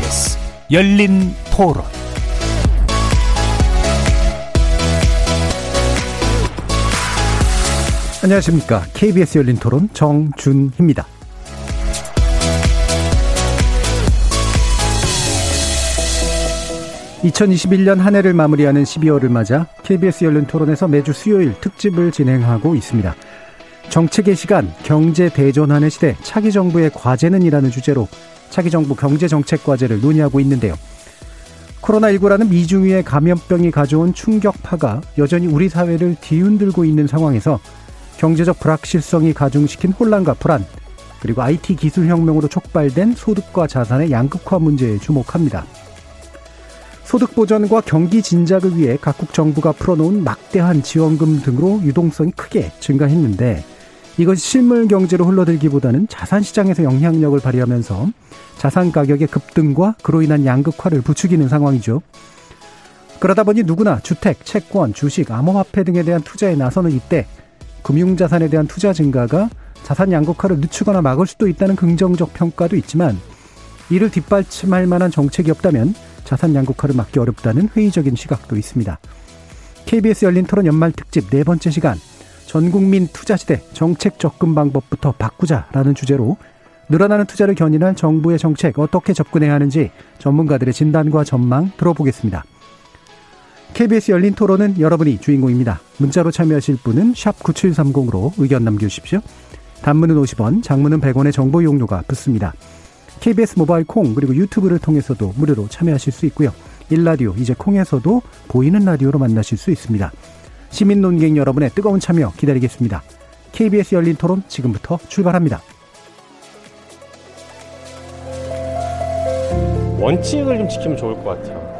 KBS 열린 토론 안녕하십니까. KBS 열린 토론 정준희입니다. (2021년) 한 해를 마무리하는 (12월을) 맞아 KBS 열린 토론에서 매주 수요일 특집을 진행하고 있습니다. 정책의 시간, 경제 대전환의 시대, 차기 정부의 과제는 이라는 주제로 차기 정부 경제 정책 과제를 논의하고 있는데요. 코로나19라는 미중위의 감염병이 가져온 충격파가 여전히 우리 사회를 뒤흔들고 있는 상황에서 경제적 불확실성이 가중시킨 혼란과 불안, 그리고 IT 기술 혁명으로 촉발된 소득과 자산의 양극화 문제에 주목합니다. 소득 보전과 경기 진작을 위해 각국 정부가 풀어놓은 막대한 지원금 등으로 유동성이 크게 증가했는데 이것이 실물 경제로 흘러들기보다는 자산 시장에서 영향력을 발휘하면서 자산 가격의 급등과 그로 인한 양극화를 부추기는 상황이죠. 그러다 보니 누구나 주택, 채권, 주식, 암호화폐 등에 대한 투자에 나서는 이때 금융자산에 대한 투자 증가가 자산 양극화를 늦추거나 막을 수도 있다는 긍정적 평가도 있지만 이를 뒷받침할 만한 정책이 없다면 자산 양극화를 막기 어렵다는 회의적인 시각도 있습니다. KBS 열린 토론 연말 특집 네 번째 시간 전국민 투자시대 정책 접근 방법부터 바꾸자라는 주제로 늘어나는 투자를 견인할 정부의 정책 어떻게 접근해야 하는지 전문가들의 진단과 전망 들어보겠습니다. KBS 열린 토론은 여러분이 주인공입니다. 문자로 참여하실 분은 9730으로 의견 남겨주십시오. 단문은 50원, 장문은 100원의 정보 이용료가 붙습니다. KBS 모바일 콩 그리고 유튜브를 통해서도 무료로 참여하실 수 있고요. 일라디오 이제 콩에서도 보이는 라디오로 만나실 수 있습니다. 시민 논객 여러분의 뜨거운 참여 기다리겠습니다. KBS 열린 토론 지금부터 출발합니다. 원칙을 좀 지키면 좋을 것 같아요.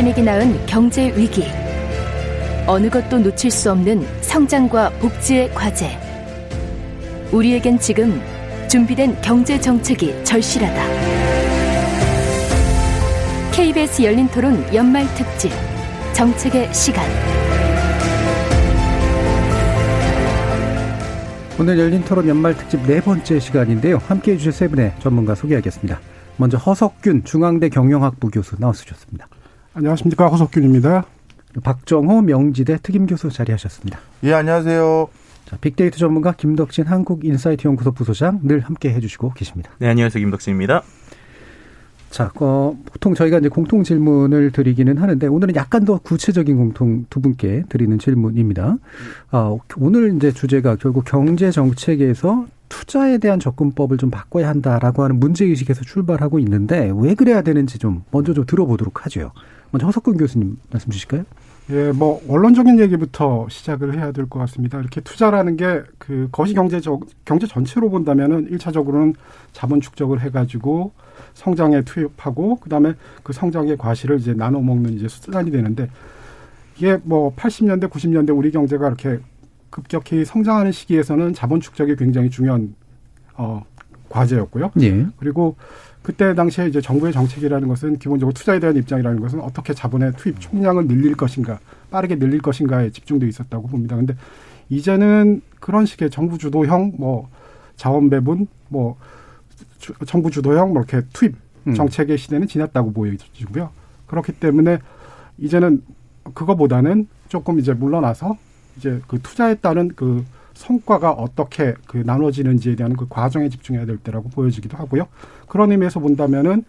팬데믹이 낳은 경제 위기. 어느 것도 놓칠 수 없는 성장과 복지의 과제. 우리에겐 지금 준비된 경제 정책이 절실하다. KBS 열린 토론 연말 특집 정책의 시간. 오늘 열린 토론 연말 특집 네 번째 시간인데요. 함께 해주실 세 분의 전문가 소개하겠습니다. 먼저 허석균 중앙대 경영학부 교수 나와주셨습니다. 안녕하십니까 허석균입니다. 박정호 명지대 특임 교수 자리하셨습니다. 예 안녕하세요. 자, 빅데이터 전문가 김덕진 한국인사이트 연구소 부소장 늘 함께 해주시고 계십니다. 네 안녕하세요 김덕진입니다. 자, 어, 보통 저희가 이제 공통 질문을 드리기는 하는데 오늘은 약간 더 구체적인 공통 두 분께 드리는 질문입니다. 아, 오늘 이제 주제가 결국 경제 정책에서 투자에 대한 접근법을 좀 바꿔야 한다라고 하는 문제 의식에서 출발하고 있는데 왜 그래야 되는지 좀 먼저 좀 들어보도록 하죠. 먼저 허석근 교수님 말씀 주실까요? 예, 뭐 원론적인 얘기부터 시작을 해야 될 것 같습니다. 이렇게 투자라는 게 그 거시 경제적 경제 전체로 본다면은 일차적으로는 자본 축적을 해가지고 성장에 투입하고 그다음에 그 성장의 과실을 이제 나눠 먹는 이제 수단이 되는데 이게 뭐 80년대 90년대 우리 경제가 이렇게 급격히 성장하는 시기에서는 자본 축적이 굉장히 중요한 어 과제였고요. 예. 그리고 그때 당시에 이제 정부의 정책이라는 것은 기본적으로 투자에 대한 입장이라는 것은 어떻게 자본의 투입 총량을 늘릴 것인가, 빠르게 늘릴 것인가에 집중돼 있었다고 봅니다. 근데 이제는 그런 식의 정부 주도형 뭐 자원 배분 뭐 주, 정부 주도형 뭐 이렇게 투입 정책의 시대는 지났다고 보여지고요. 그렇기 때문에 이제는 그거보다는 조금 이제 물러나서 이제 그 투자에 따른 그 성과가 어떻게 그 나눠지는지에 대한 그 과정에 집중해야 될 때라고 보여지기도 하고요. 그런 의미에서 본다면은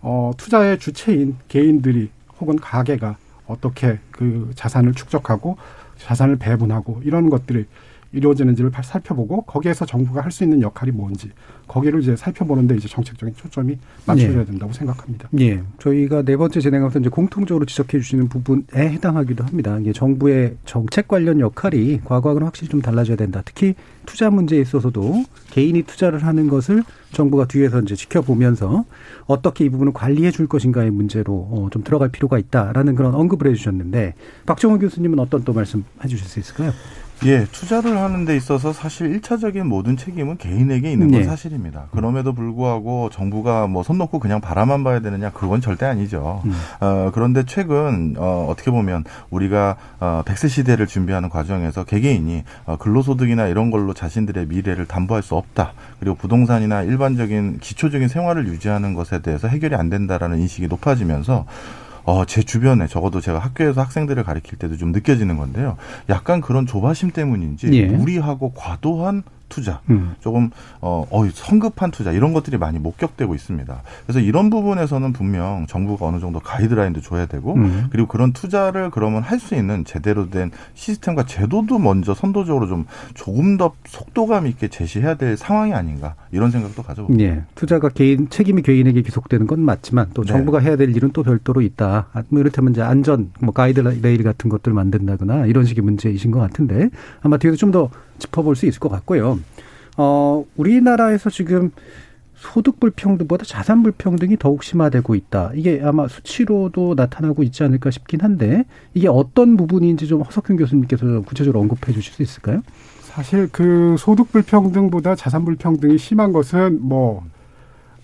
어 투자의 주체인 개인들이 혹은 가게가 어떻게 그 자산을 축적하고 자산을 배분하고 이런 것들이 이루어지는지를 살펴보고 거기에서 정부가 할 수 있는 역할이 뭔지 거기를 이제 살펴보는데 이제 정책적인 초점이 맞춰져야 된다고 생각합니다. 예. 저희가 네 번째 진행하면서 이제 공통적으로 지적해 주시는 부분에 해당하기도 합니다. 이게 정부의 정책 관련 역할이 과거하고는 확실히 좀 달라져야 된다. 특히 투자 문제에 있어서도 개인이 투자를 하는 것을 정부가 뒤에서 이제 지켜보면서 어떻게 이 부분을 관리해 줄 것인가의 문제로 어, 좀 들어갈 필요가 있다라는 그런 언급을 해 주셨는데 박정호 교수님은 어떤 또 말씀 해 주실 수 있을까요? 예, 투자를 하는 데 있어서 사실 일차적인 모든 책임은 개인에게 있는 건 네. 사실입니다. 그럼에도 불구하고 정부가 뭐 손 놓고 그냥 바라만 봐야 되느냐 그건 절대 아니죠. 음. 어, 그런데 최근 어, 어떻게 보면 우리가 어, 백세 시대를 준비하는 과정에서 개개인이 어, 근로소득이나 이런 걸로 자신들의 미래를 담보할 수 없다. 그리고 부동산이나 일반적인 기초적인 생활을 유지하는 것에 대해서 해결이 안 된다라는 인식이 높아지면서 어, 제 주변에 적어도 제가 학교에서 학생들을 가르칠 때도 좀 느껴지는 건데요. 약간 그런 조바심 때문인지 예. 무리하고 과도한 투자, 음. 조금 어, 어 성급한 투자 이런 것들이 많이 목격되고 있습니다. 그래서 이런 부분에서는 분명 정부가 어느 정도 가이드라인도 줘야 되고 음. 그리고 그런 투자를 그러면 할 수 있는 제대로 된 시스템과 제도도 먼저 선도적으로 좀 조금 더 속도감 있게 제시해야 될 상황이 아닌가 이런 생각도 가져봅니다. 예. 투자가 개인 책임이 개인에게 기속되는 건 맞지만 또 네. 정부가 해야 될 일은 또 별도로 있다. 아, 뭐 이를테면 이제 안전 뭐 가이드레일 같은 것들 만든다거나 이런 식의 문제이신 것 같은데 아마 뒤에서 좀 더 짚어볼 수 있을 것 같고요. 어, 우리나라에서 지금 소득 불평등보다 자산 불평등이 더욱 심화되고 있다. 이게 아마 수치로도 나타나고 있지 않을까 싶긴 한데 이게 어떤 부분인지 좀 허석균 교수님께서 좀 구체적으로 언급해 주실 수 있을까요? 사실 그 소득 불평등보다 자산 불평등이 심한 것은 뭐,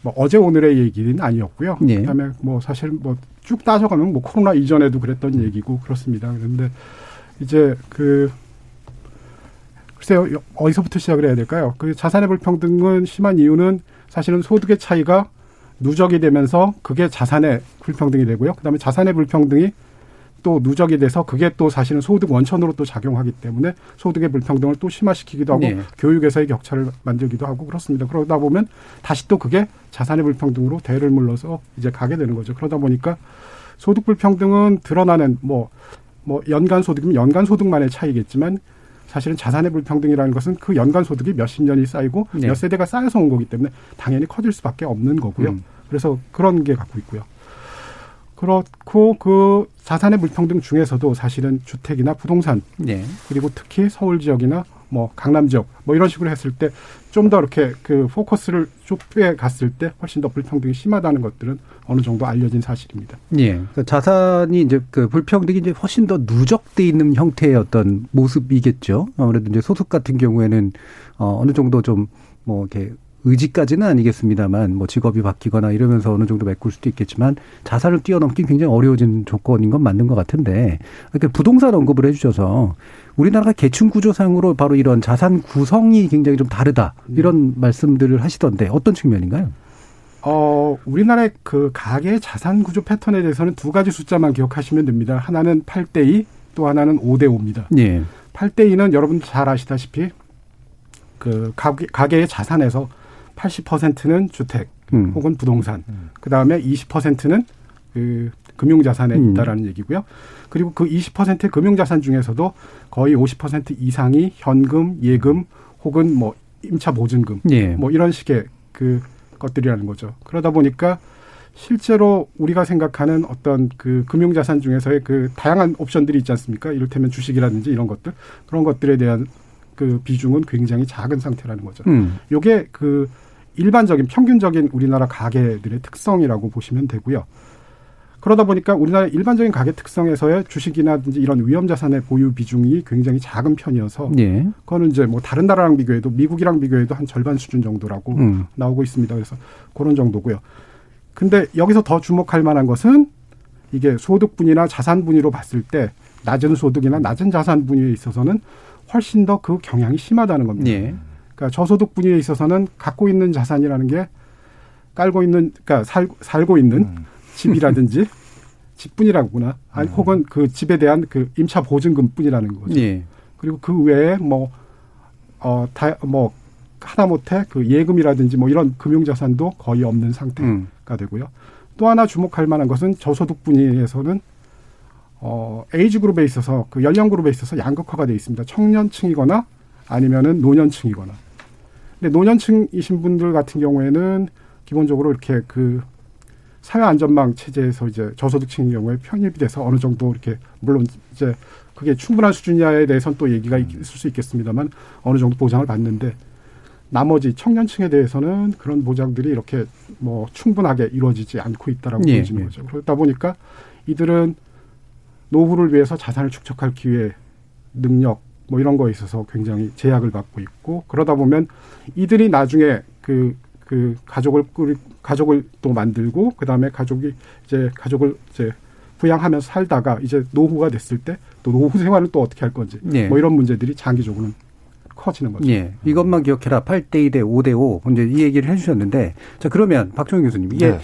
뭐 어제 오늘의 얘기는 아니었고요. 예. 그다음에 뭐 사실 뭐 쭉 따져가면 뭐 코로나 이전에도 그랬던 얘기고 그렇습니다. 그런데 이제 그 글쎄요 어디서부터 시작을 해야 될까요? 그 자산의 불평등은 심한 이유는 사실은 소득의 차이가 누적이 되면서 그게 자산의 불평등이 되고요. 그다음에 자산의 불평등이 또 누적이 돼서 그게 또 사실은 소득 원천으로 또 작용하기 때문에 소득의 불평등을 또 심화시키기도 하고 네. 교육에서의 격차를 만들기도 하고 그렇습니다. 그러다 보면 다시 또 그게 자산의 불평등으로 대를 물러서 이제 가게 되는 거죠. 그러다 보니까 소득 불평등은 드러나는 뭐, 뭐 연간 소득이면 연간 소득만의 차이겠지만 사실은 자산의 불평등이라는 것은 그 연간 소득이 몇십 년이 쌓이고 네. 몇 세대가 쌓여서 온 거기 때문에 당연히 커질 수밖에 없는 거고요. 음. 그래서 그런 게 갖고 있고요. 그렇고 그 자산의 불평등 중에서도 사실은 주택이나 부동산 네. 그리고 특히 서울 지역이나 뭐 강남 지역 뭐 이런 식으로 했을 때 좀 더 이렇게 그 포커스를 좁게 갔을 때 훨씬 더 불평등이 심하다는 것들은 어느 정도 알려진 사실입니다. 예. 그러니까 자산이 이제 그 불평등이 이제 훨씬 더 누적돼 있는 형태의 어떤 모습이겠죠. 아무래도 이제 소득 같은 경우에는 어 어느 정도 좀 뭐 이렇게 의지까지는 아니겠습니다만 뭐 직업이 바뀌거나 이러면서 어느 정도 메꿀 수도 있겠지만 자산을 뛰어넘기 굉장히 어려워진 조건인 건 맞는 것 같은데 이렇게 부동산 언급을 해주셔서 우리나라가 계층 구조상으로 바로 이런 자산 구성이 굉장히 좀 다르다 이런 말씀들을 하시던데 어떤 측면인가요? 어, 우리나라의 그 가계 자산 구조 패턴에 대해서는 두 가지 숫자만 기억하시면 됩니다. 하나는 8대 2, 또 하나는 5대 5입니다. 예. 8대 2는 여러분 잘 아시다시피 그 가계, 가계의 자산에서 80%는 주택 음. 혹은 부동산, 그 다음에 20%는 그 금융자산에 음. 있다라는 얘기고요. 그리고 그 20%의 금융자산 중에서도 거의 50% 이상이 현금, 예금 혹은 뭐 임차 보증금, 예. 뭐 이런 식의 그 것들이라는 거죠. 그러다 보니까 실제로 우리가 생각하는 어떤 그 금융자산 중에서의 그 다양한 옵션들이 있지 않습니까? 이를테면 주식이라든지 이런 것들 그런 것들에 대한 그 비중은 굉장히 작은 상태라는 거죠. 음. 요게 그 일반적인 평균적인 우리나라 가계들의 특성이라고 보시면 되고요. 그러다 보니까 우리나라 일반적인 가계 특성에서의 주식이나든지 이런 위험 자산의 보유 비중이 굉장히 작은 편이어서 예. 그거는 이제 뭐 다른 나라랑 비교해도 미국이랑 비교해도 한 절반 수준 정도라고 음. 나오고 있습니다. 그래서 그런 정도고요. 근데 여기서 더 주목할 만한 것은 이게 소득 분위나 자산 분위로 봤을 때 낮은 소득이나 낮은 자산 분위에 있어서는 훨씬 더 그 경향이 심하다는 겁니다. 예. 그러니까 저소득 분위에 있어서는 갖고 있는 자산이라는 게 깔고 있는 그러니까 살, 살고 있는 음. 집이라든지 집뿐이라구나. 아니 혹은 그 집에 대한 그 임차 보증금뿐이라는 거죠. 예. 그리고 그 외에 뭐, 어, 다, 뭐, 하다못해 그 예금이라든지 뭐 이런 금융자산도 거의 없는 상태가 음. 되고요. 또 하나 주목할 만한 것은 저소득 분위에서는 어, 에이지 그룹에 있어서 그 연령 그룹에 있어서 양극화가 돼 있습니다. 청년층이거나 아니면은 노년층이거나. 근데 노년층이신 분들 같은 경우에는 기본적으로 이렇게 그 사회 안전망 체제에서 이제 저소득층의 경우에 편입이 돼서 어느 정도 이렇게 물론 이제 그게 충분한 수준이냐에 대해서는 또 얘기가 있을 수 있겠습니다만 어느 정도 보장을 받는데 나머지 청년층에 대해서는 그런 보장들이 이렇게 뭐 충분하게 이루어지지 않고 있다라고 예, 보여지는 예. 거죠. 그러다 보니까 이들은 노후를 위해서 자산을 축적할 기회, 능력 뭐 이런 거에 있어서 굉장히 제약을 받고 있고 그러다 보면 이들이 나중에 그, 그 가족을 꾸리, 가족을 또 만들고 그 다음에 가족이 이제 가족을 이제 부양하면서 살다가 이제 노후가 됐을 때 또 노후 생활을 또 어떻게 할 건지 예. 뭐 이런 문제들이 장기적으로는 커지는 거죠. 예. 이것만 기억해라. 8대 2대 5대 5. 이제 이 얘기를 해 주셨는데 자, 그러면 박종희 교수님 이게 네.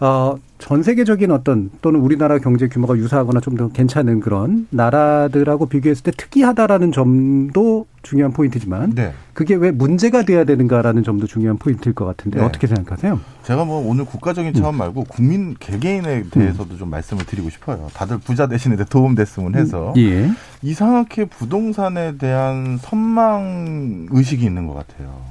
어, 전 세계적인 어떤 또는 우리나라 경제 규모가 유사하거나 좀 더 괜찮은 그런 나라들하고 비교했을 때 특이하다라는 점도 중요한 포인트지만 네. 그게 왜 문제가 돼야 되는가라는 점도 중요한 포인트일 것 같은데 네. 어떻게 생각하세요? 제가 뭐 오늘 국가적인 차원 말고 국민 개개인에 대해서도 좀 말씀을 드리고 싶어요. 다들 부자 되시는 데 도움 됐으면 해서 예. 이상하게 부동산에 대한 선망 의식이 있는 것 같아요.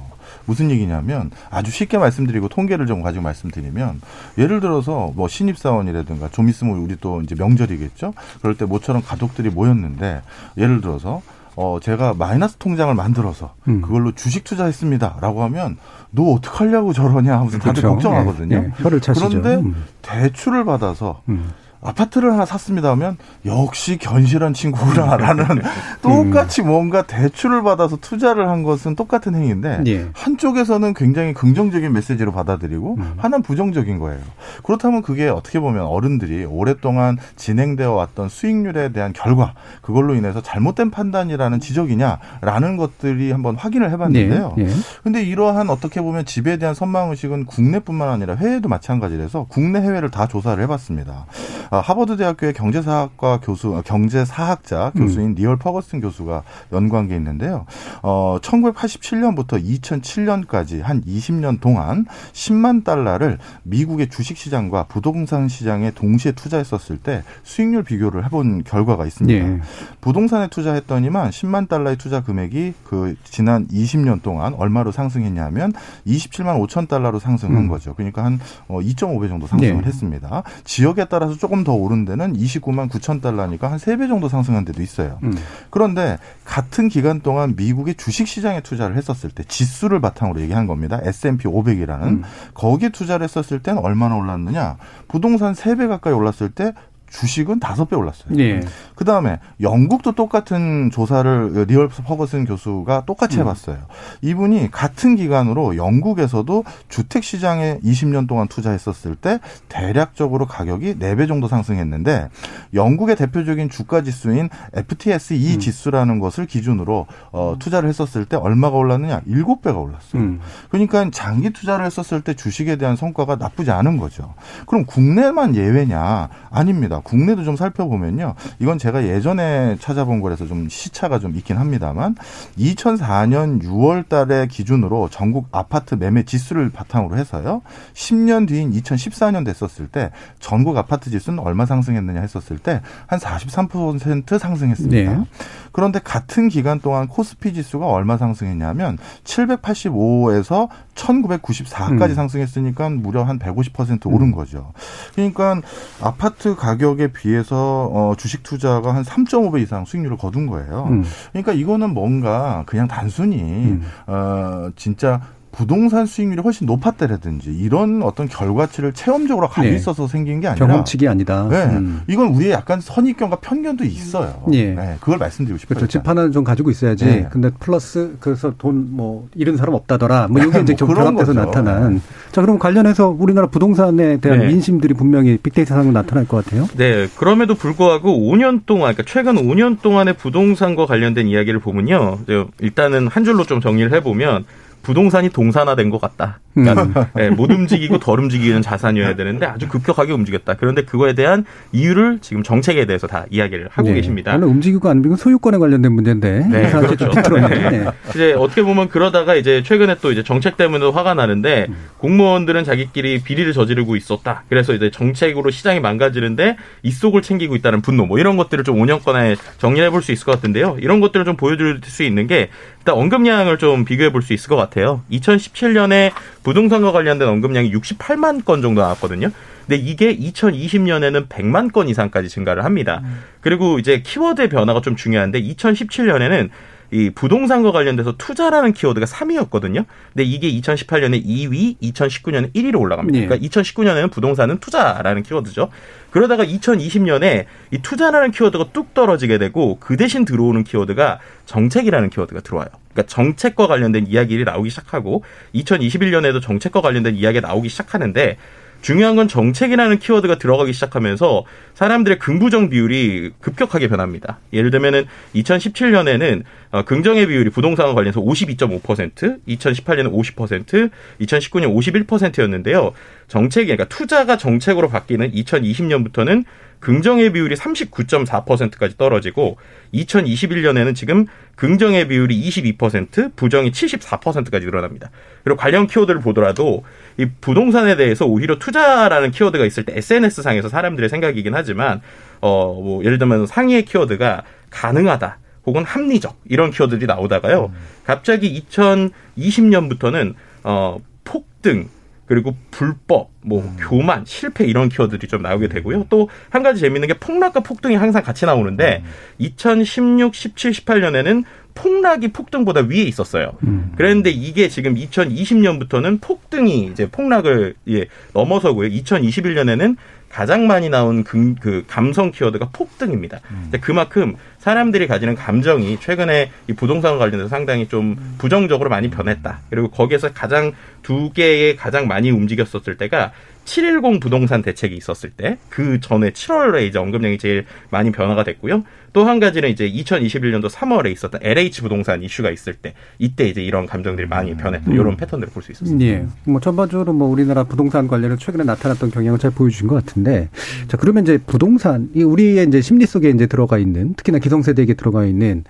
무슨 얘기냐면 아주 쉽게 말씀드리고 통계를 좀 가지고 말씀드리면 예를 들어서 뭐 신입 사원이라든가 좀 있으면 우리 또 이제 명절이겠죠. 그럴 때 모처럼 가족들이 모였는데 예를 들어서 어 제가 마이너스 통장을 만들어서 음. 그걸로 주식 투자했습니다 라고 하면 너 어떡하려고 저러냐 하면서 다들 그렇죠. 걱정하거든요. 예, 예. 혀를 차시죠. 그런데 음. 대출을 받아서 음. 아파트를 하나 샀습니다 하면 역시 견실한 친구구나라는 똑같이 뭔가 대출을 받아서 투자를 한 것은 똑같은 행위인데 예. 한쪽에서는 굉장히 긍정적인 메시지로 받아들이고 하나는 부정적인 거예요. 그렇다면 그게 어떻게 보면 어른들이 오랫동안 진행되어 왔던 수익률에 대한 결과 그걸로 인해서 잘못된 판단이라는 지적이냐라는 것들이 한번 확인을 해봤는데요. 네. 예. 근데 이러한 어떻게 보면 집에 대한 선망 의식은 국내뿐만 아니라 해외도 마찬가지라서 국내 해외를 다 조사를 해봤습니다. 아, 하버드 대학교의 경제사학과 교수, 아, 경제사학자 교수인 니얼 퍼거슨 교수가 연구한 게 있는데요. 어, 1987년부터 2007년까지 한 20년 동안 10만 달러를 미국의 주식 시장과 부동산 시장에 동시에 투자했었을 때 수익률 비교를 해본 결과가 있습니다. 예. 부동산에 투자했더니만 10만 달러의 투자 금액이 그 지난 20년 동안 얼마로 상승했냐면 27만 5천 달러로 상승한 음. 거죠. 그러니까 한 2.5배 정도 상승을 네. 했습니다. 지역에 따라서 조금 더 오른 데는 29만 9천 달러니까 한 3배 정도 상승한 데도 있어요. 음. 그런데 같은 기간 동안 미국의 주식 시장에 투자를 했었을 때 지수를 바탕으로 얘기한 겁니다. S&P 500이라는 음. 거기에 투자를 했었을 때는 얼마나 올랐느냐? 부동산 3배 가까이 올랐을 때 주식은 다섯 배 올랐어요. 예. 그 다음에 영국도 똑같은 조사를 니얼 퍼거슨 교수가 똑같이 음. 해봤어요. 이분이 같은 기간으로 영국에서도 주택 시장에 20년 동안 투자했었을 때 대략적으로 가격이 4배 정도 상승했는데 영국의 대표적인 주가 지수인 FTSE 음. 지수라는 것을 기준으로 어, 투자를 했었을 때 얼마가 올랐느냐? 7배가 올랐어요. 음. 그러니까 장기 투자를 했었을 때 주식에 대한 성과가 나쁘지 않은 거죠. 그럼 국내만 예외냐? 아닙니다. 국내도 좀 살펴보면요. 이건 제가 예전에 찾아본 거라서 좀 시차가 좀 있긴 합니다만 2004년 6월 달에 기준으로 전국 아파트 매매 지수를 바탕으로 해서요. 10년 뒤인 2014년 됐었을 때 전국 아파트 지수는 얼마 상승했느냐 했었을 때 한 43% 상승했습니다. 네. 그런데 같은 기간 동안 코스피 지수가 얼마 상승했냐면 785에서 1994까지 음. 상승했으니까 무려 한 150% 오른 거죠. 그러니까 아파트 가격에 비해서 어, 주식 투자가 한 3.5배 이상 수익률을 거둔 거예요. 음. 그러니까 이거는 뭔가 그냥 단순히 음. 어, 진짜 부동산 수익률이 훨씬 높았다라든지 이런 어떤 결과치를 체험적으로 가지고 네. 있어서 생긴 게 아니라 경험칙이 아니다. 네. 음. 이건 우리의 약간 선입견과 편견도 있어요. 예. 네, 그걸 말씀드리고 싶어요. 그렇죠. 집 하나는 좀 가지고 있어야지. 네. 근데 플러스 그래서 돈 뭐 잃은 사람 없다더라. 뭐 이게 이제 뭐 좀 결합돼서. 나타난. 자, 그럼 관련해서 우리나라 부동산에 대한 네. 민심들이 분명히 빅데이터 상으로 나타날 것 같아요. 네, 그럼에도 불구하고 5년 동안, 그러니까 최근 5년 동안의 부동산과 관련된 이야기를 보면요. 일단은 한 줄로 좀 정리를 해 보면 부동산이 동산화된 것 같다. 그러니까 음. 네, 못 움직이고 덜 움직이는 자산이어야 되는데 아주 급격하게 움직였다. 그런데 그거에 대한 이유를 지금 정책에 대해서 다 이야기를 하고 네. 계십니다. 물론 움직이고 안 움직이고 소유권에 관련된 문제인데. 네, 그렇죠. 네. 이제 어떻게 보면 그러다가 이제 최근에 또 이제 정책 때문에 화가 나는데 음. 공무원들은 자기끼리 비리를 저지르고 있었다. 그래서 이제 정책으로 시장이 망가지는데 이 속을 챙기고 있다는 분노 뭐 이런 것들을 좀 5년권에 정리해 볼 수 있을 것 같은데요. 이런 것들을 좀 보여줄 수 있는 게 일단 언급량을 좀 비교해 볼 수 있을 것 같아요. 2017년에 부동산과 관련된 언급량이 68만 건 정도 나왔거든요. 근데 이게 2020년에는 100만 건 이상까지 증가를 합니다. 음. 그리고 이제 키워드의 변화가 좀 중요한데 2017년에는 이 부동산과 관련돼서 투자라는 키워드가 3위였거든요. 근데 이게 2018년에 2위, 2019년에 1위로 올라갑니다. 네. 그러니까 2019년에는 부동산은 투자라는 키워드죠. 그러다가 2020년에 이 투자라는 키워드가 뚝 떨어지게 되고 그 대신 들어오는 키워드가 정책이라는 키워드가 들어와요. 그러니까 정책과 관련된 이야기를 나오기 시작하고 2021년에도 정책과 관련된 이야기가 나오기 시작하는데 중요한 건 정책이라는 키워드가 들어가기 시작하면서 사람들의 긍부정 비율이 급격하게 변합니다. 예를 들면은 2017년에는 어, 긍정의 비율이 부동산과 관련해서 52.5%, 2018년에 50%, 2019년 51%였는데요. 정책이 그러니까 투자가 정책으로 바뀌는 2020년부터는 긍정의 비율이 39.4%까지 떨어지고 2021년에는 지금 긍정의 비율이 22%, 부정이 74%까지 늘어납니다. 그리고 관련 키워드를 보더라도 이 부동산에 대해서 오히려 투자라는 키워드가 있을 때 SNS 상에서 사람들의 생각이긴 하지만 어 뭐 예를 들면 상위의 키워드가 가능하다. 혹은 합리적 이런 키워드들이 나오다가요. 갑자기 2020년부터는 어 폭등 그리고 불법, 뭐 음. 교만, 실패 이런 키워드들이 좀 나오게 되고요. 또 한 가지 재밌는 게 폭락과 폭등이 항상 같이 나오는데 음. 2016, 17, 18년에는 폭락이 폭등보다 위에 있었어요. 음. 그랬는데 이게 지금 2020년부터는 폭등이 이제 폭락을 예, 넘어서고요. 2021년에는 가장 많이 나온 그, 그 감성 키워드가 폭등입니다. 음. 그만큼 사람들이 가지는 감정이 최근에 이 부동산 관련해서 상당히 좀 부정적으로 많이 변했다. 그리고 거기에서 가장 두 개의 가장 많이 움직였었을 때가 710 부동산 대책이 있었을 때 그 전에 7월에 이제 언급량이 제일 많이 변화가 됐고요. 또 한 가지는 이제 2021년도 3월에 있었던 LH 부동산 이슈가 있을 때 이때 이제 이런 감정들이 많이 변했던 음. 이런 패턴들을 볼 수 있었습니다. 예. 뭐 전반적으로 뭐 우리나라 부동산 관련해 최근에 나타났던 경향을 잘 보여주신 것 같은데 자 그러면 이제 부동산 이 우리의 이제 심리 속에 이제 들어가 있는 특히나 기성세대에게 들어가 있는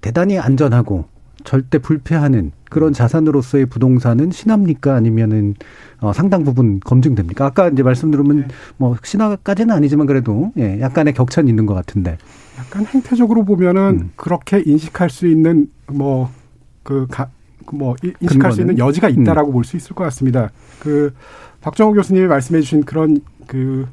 대단히 안전하고 절대 불패하는 그런 자산으로서의 부동산은 신화입니까 아니면은 어, 상당 부분 검증됩니까? 아까 이제 말씀 들으면 네. 뭐 신화까지는 아니지만 그래도 예, 약간의 격차는 있는 것 같은데. 약간 행태적으로 보면은 음. 그렇게 인식할 수 있는 뭐그 가, 뭐 인식할? 수 있는 여지가 있다라고 음. 볼수 있을 것 같습니다. 그 박정호 교수님이 말씀해 주신 그런 그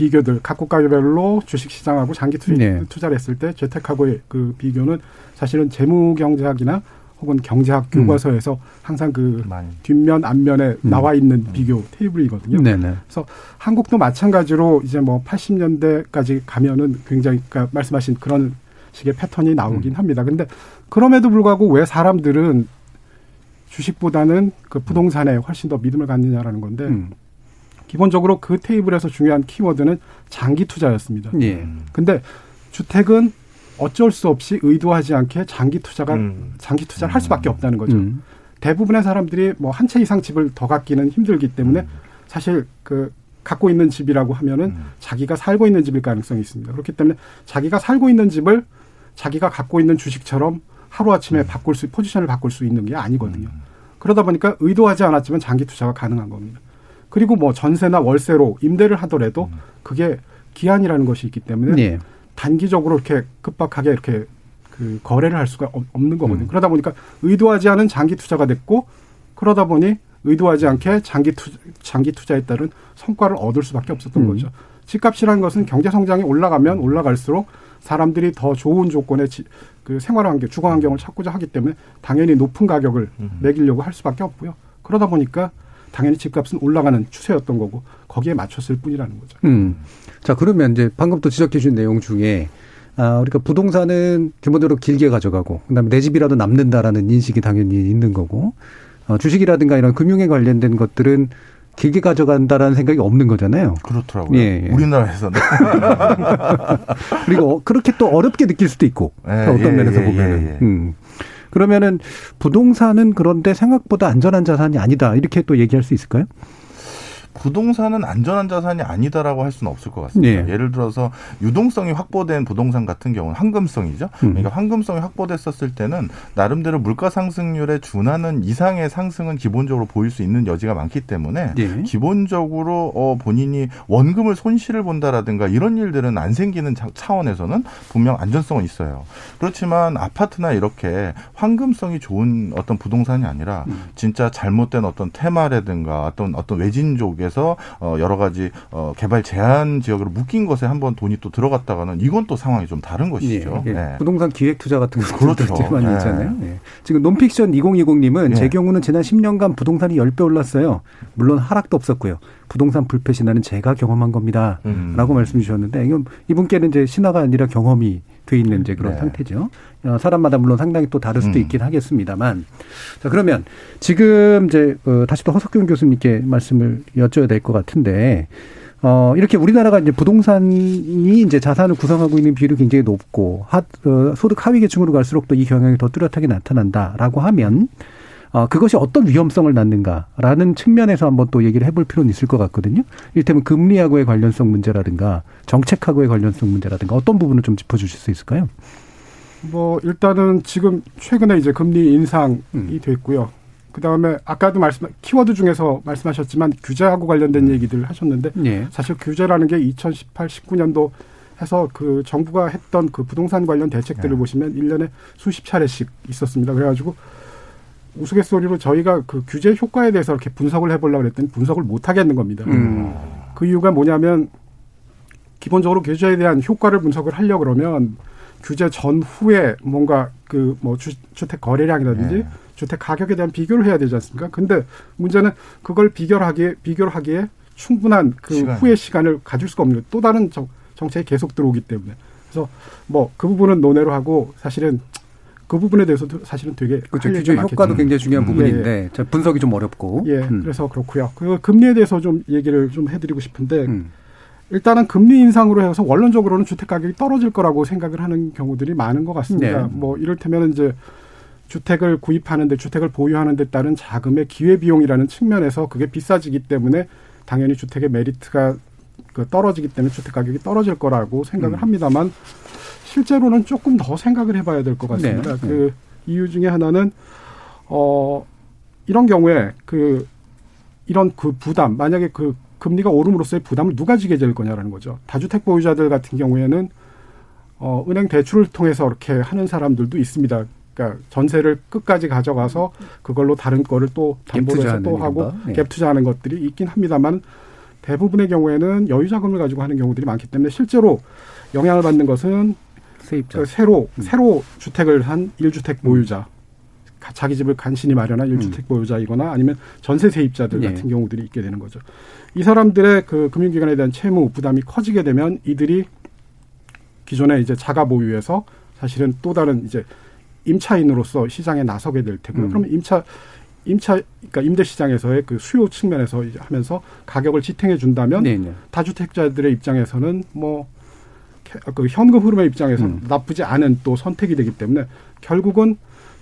비교들 각 국가별로 주식 시장하고 장기 투, 네. 투자를 했을 때 재테크하고의 그 비교는 사실은 재무 경제학이나 혹은 경제학 음. 교과서에서 음. 항상 그 많이. 뒷면 앞면에 음. 나와 있는 음. 비교 테이블이거든요. 네네. 그래서 한국도 마찬가지로 이제 뭐 80년대까지 가면은 굉장히 그러니까 말씀하신 그런 식의 패턴이 나오긴 음. 합니다. 근데 그럼에도 불구하고 왜 사람들은 주식보다는 그 부동산에 훨씬 더 믿음을 갖느냐라는 건데 음. 기본적으로 그 테이블에서 중요한 키워드는 장기 투자였습니다. 예. 근데 주택은 어쩔 수 없이 의도하지 않게 장기 투자가 음. 장기 투자를 할 수밖에 음. 없다는 거죠. 음. 대부분의 사람들이 뭐 한 채 이상 집을 더 갖기는 힘들기 때문에 음. 사실 그 갖고 있는 집이라고 하면은 음. 자기가 살고 있는 집일 가능성이 있습니다. 그렇기 때문에 자기가 살고 있는 집을 자기가 갖고 있는 주식처럼 하루아침에 음. 바꿀 수 포지션을 바꿀 수 있는 게 아니거든요. 그러다 보니까 의도하지 않았지만 장기 투자가 가능한 겁니다. 그리고 뭐 전세나 월세로 임대를 하더라도 그게 기한이라는 것이 있기 때문에 네. 단기적으로 이렇게 급박하게 이렇게 그 거래를 할 수가 없는 거거든요. 음. 그러다 보니까 의도하지 않은 장기 투자가 됐고 그러다 보니 의도하지 않게 장기 투 장기 투자에 따른 성과를 얻을 수밖에 없었던 음. 거죠. 집값이라는 것은 경제 성장이 올라가면 올라갈수록 사람들이 더 좋은 조건의 지, 그 생활 환경, 주거 환경을 찾고자 하기 때문에 당연히 높은 가격을 음. 매기려고 할 수밖에 없고요. 그러다 보니까 당연히 집값은 올라가는 추세였던 거고 거기에 맞췄을 뿐이라는 거죠. 음. 자 그러면 이제 방금 또 지적해 주신 내용 중에 아, 우리가 부동산은 기본적으로 길게 가져가고 그다음에 내 집이라도 남는다라는 인식이 당연히 있는 거고 어, 주식이라든가 이런 금융에 관련된 것들은 길게 가져간다라는 생각이 없는 거잖아요. 그렇더라고요. 예, 예. 우리나라에서는. 그리고 그렇게 또 어렵게 느낄 수도 있고 예, 어떤 예, 면에서 예, 보면은. 예, 음. 그러면은 부동산은 그런데 생각보다 안전한 자산이 아니다. 이렇게 또 얘기할 수 있을까요? 부동산은 안전한 자산이 아니다라고 할 수는 없을 것 같습니다. 네. 예를 들어서 유동성이 확보된 부동산 같은 경우는 황금성이죠. 음. 그러니까 황금성이 확보됐었을 때는 나름대로 물가 상승률에 준하는 이상의 상승은 기본적으로 보일 수 있는 여지가 많기 때문에 네. 기본적으로 어 본인이 원금을 손실을 본다라든가 이런 일들은 안 생기는 차원에서는 분명 안전성은 있어요. 그렇지만 아파트나 이렇게 황금성이 좋은 어떤 부동산이 아니라 음. 진짜 잘못된 어떤 테마라든가 어떤 어떤 외진족 쪽 에서 어 여러 가지 어 개발 제한 지역으로 묶인 것에 한번 돈이 또 들어갔다가는 이건 또 상황이 좀 다른 것이죠. 예, 예. 네. 부동산 기획 투자 같은 거 그렇죠. 많이 네. 있잖아요. 예. 지금 논픽션 2020님은 제 경우는 지난 10년간 부동산이 10배 올랐어요. 물론 하락도 없었고요. 부동산 불패 신화는 제가 경험한 겁니다. 음. 라고 말씀 주셨는데 이건 이분께는 이제 신화가 아니라 경험이 돼 있는 이제 그런 네. 상태죠. 어, 사람마다 물론 상당히 또 다를 수도 음. 있긴 하겠습니다만. 자, 그러면 지금 이제 어, 다시 또 허석균 교수님께 말씀을 여쭤야 될 것 같은데 어, 이렇게 우리나라가 이제 부동산이 이제 자산을 구성하고 있는 비율이 굉장히 높고 하, 어, 소득 하위 계층으로 갈수록 또 이 경향이 더 뚜렷하게 나타난다라고 하면 어, 그것이 어떤 위험성을 낳는가라는 측면에서 한번 또 얘기를 해볼 필요는 있을 것 같거든요. 이를테면 금리하고의 관련성 문제라든가 정책하고의 관련성 문제라든가 어떤 부분을 좀 짚어주실 수 있을까요? 뭐 일단은 지금 최근에 이제 금리 인상이 음. 됐고요. 그 다음에 아까도 말씀 키워드 중에서 말씀하셨지만 규제하고 관련된 음. 얘기들 하셨는데 예. 사실 규제라는 게 2018, 19년도 해서 그 정부가 했던 그 부동산 관련 대책들을 예. 보시면 일년에 수십 차례씩 있었습니다. 그래가지고 우스갯소리로 저희가 그 규제 효과에 대해서 이렇게 분석을 해보려고 그랬더니 분석을 못 하겠는 겁니다. 음. 그 이유가 뭐냐면 기본적으로 규제에 대한 효과를 분석을 하려 그러면 규제 전후에 뭔가 그 뭐 주택 거래량이라든지 네. 주택 가격에 대한 비교를 해야 되지 않습니까? 근데 문제는 그걸 비교하기에 비교를 하기에 충분한 그 시간. 후의 시간을 가질 수가 없는 또 다른 정, 정책이 계속 들어오기 때문에 그래서 뭐 그 부분은 논외로 하고 사실은 그 부분에 대해서도 사실은 되게 그렇죠. 규제 효과도 굉장히 중요한 음. 부분인데 예, 예. 분석이 좀 어렵고 예 음. 그래서 그렇고요. 그 금리에 대해서 좀 얘기를 좀 해드리고 싶은데 음. 일단은 금리 인상으로 해서 원론적으로는 주택 가격이 떨어질 거라고 생각을 하는 경우들이 많은 것 같습니다. 네. 뭐 이를테면 이제 주택을 구입하는데 주택을 보유하는 데 따른 자금의 기회 비용이라는 측면에서 그게 비싸지기 때문에 당연히 주택의 메리트가 그 떨어지기 때문에 주택 가격이 떨어질 거라고 생각을 음. 합니다만 실제로는 조금 더 생각을 해봐야 될 것 같습니다. 네. 그 이유 중에 하나는 어 이런 경우에 그 이런 그 부담 만약에 그 금리가 오름으로써의 부담을 누가 지게 될 거냐라는 거죠. 다주택 보유자들 같은 경우에는 어 은행 대출을 통해서 이렇게 하는 사람들도 있습니다. 그러니까 전세를 끝까지 가져가서 그걸로 다른 거를 또 담보로 해서 또 하고 네. 갭 투자하는 것들이 있긴 합니다만 대부분의 경우에는 여유 자금을 가지고 하는 경우들이 많기 때문에 실제로 영향을 받는 것은 세입자. 그 새로 음. 새로 주택을 한 1주택 보유자. 자기 집을 간신히 마련한 1주택 음. 보유자이거나 아니면 전세 세입자들 예. 같은 경우들이 있게 되는 거죠. 이 사람들의 그 금융기관에 대한 채무 부담이 커지게 되면 이들이 기존에 이제 자가 보유에서 사실은 또 다른 이제 임차인으로서 시장에 나서게 될 테고요. 음. 그러면 임차 임차 그러니까 임대 시장에서의 그 수요 측면에서 이제 하면서 가격을 지탱해 준다면 네네. 네. 다주택자들의 입장에서는 뭐 그 현금 흐름의 입장에서 음. 나쁘지 않은 또 선택이 되기 때문에 결국은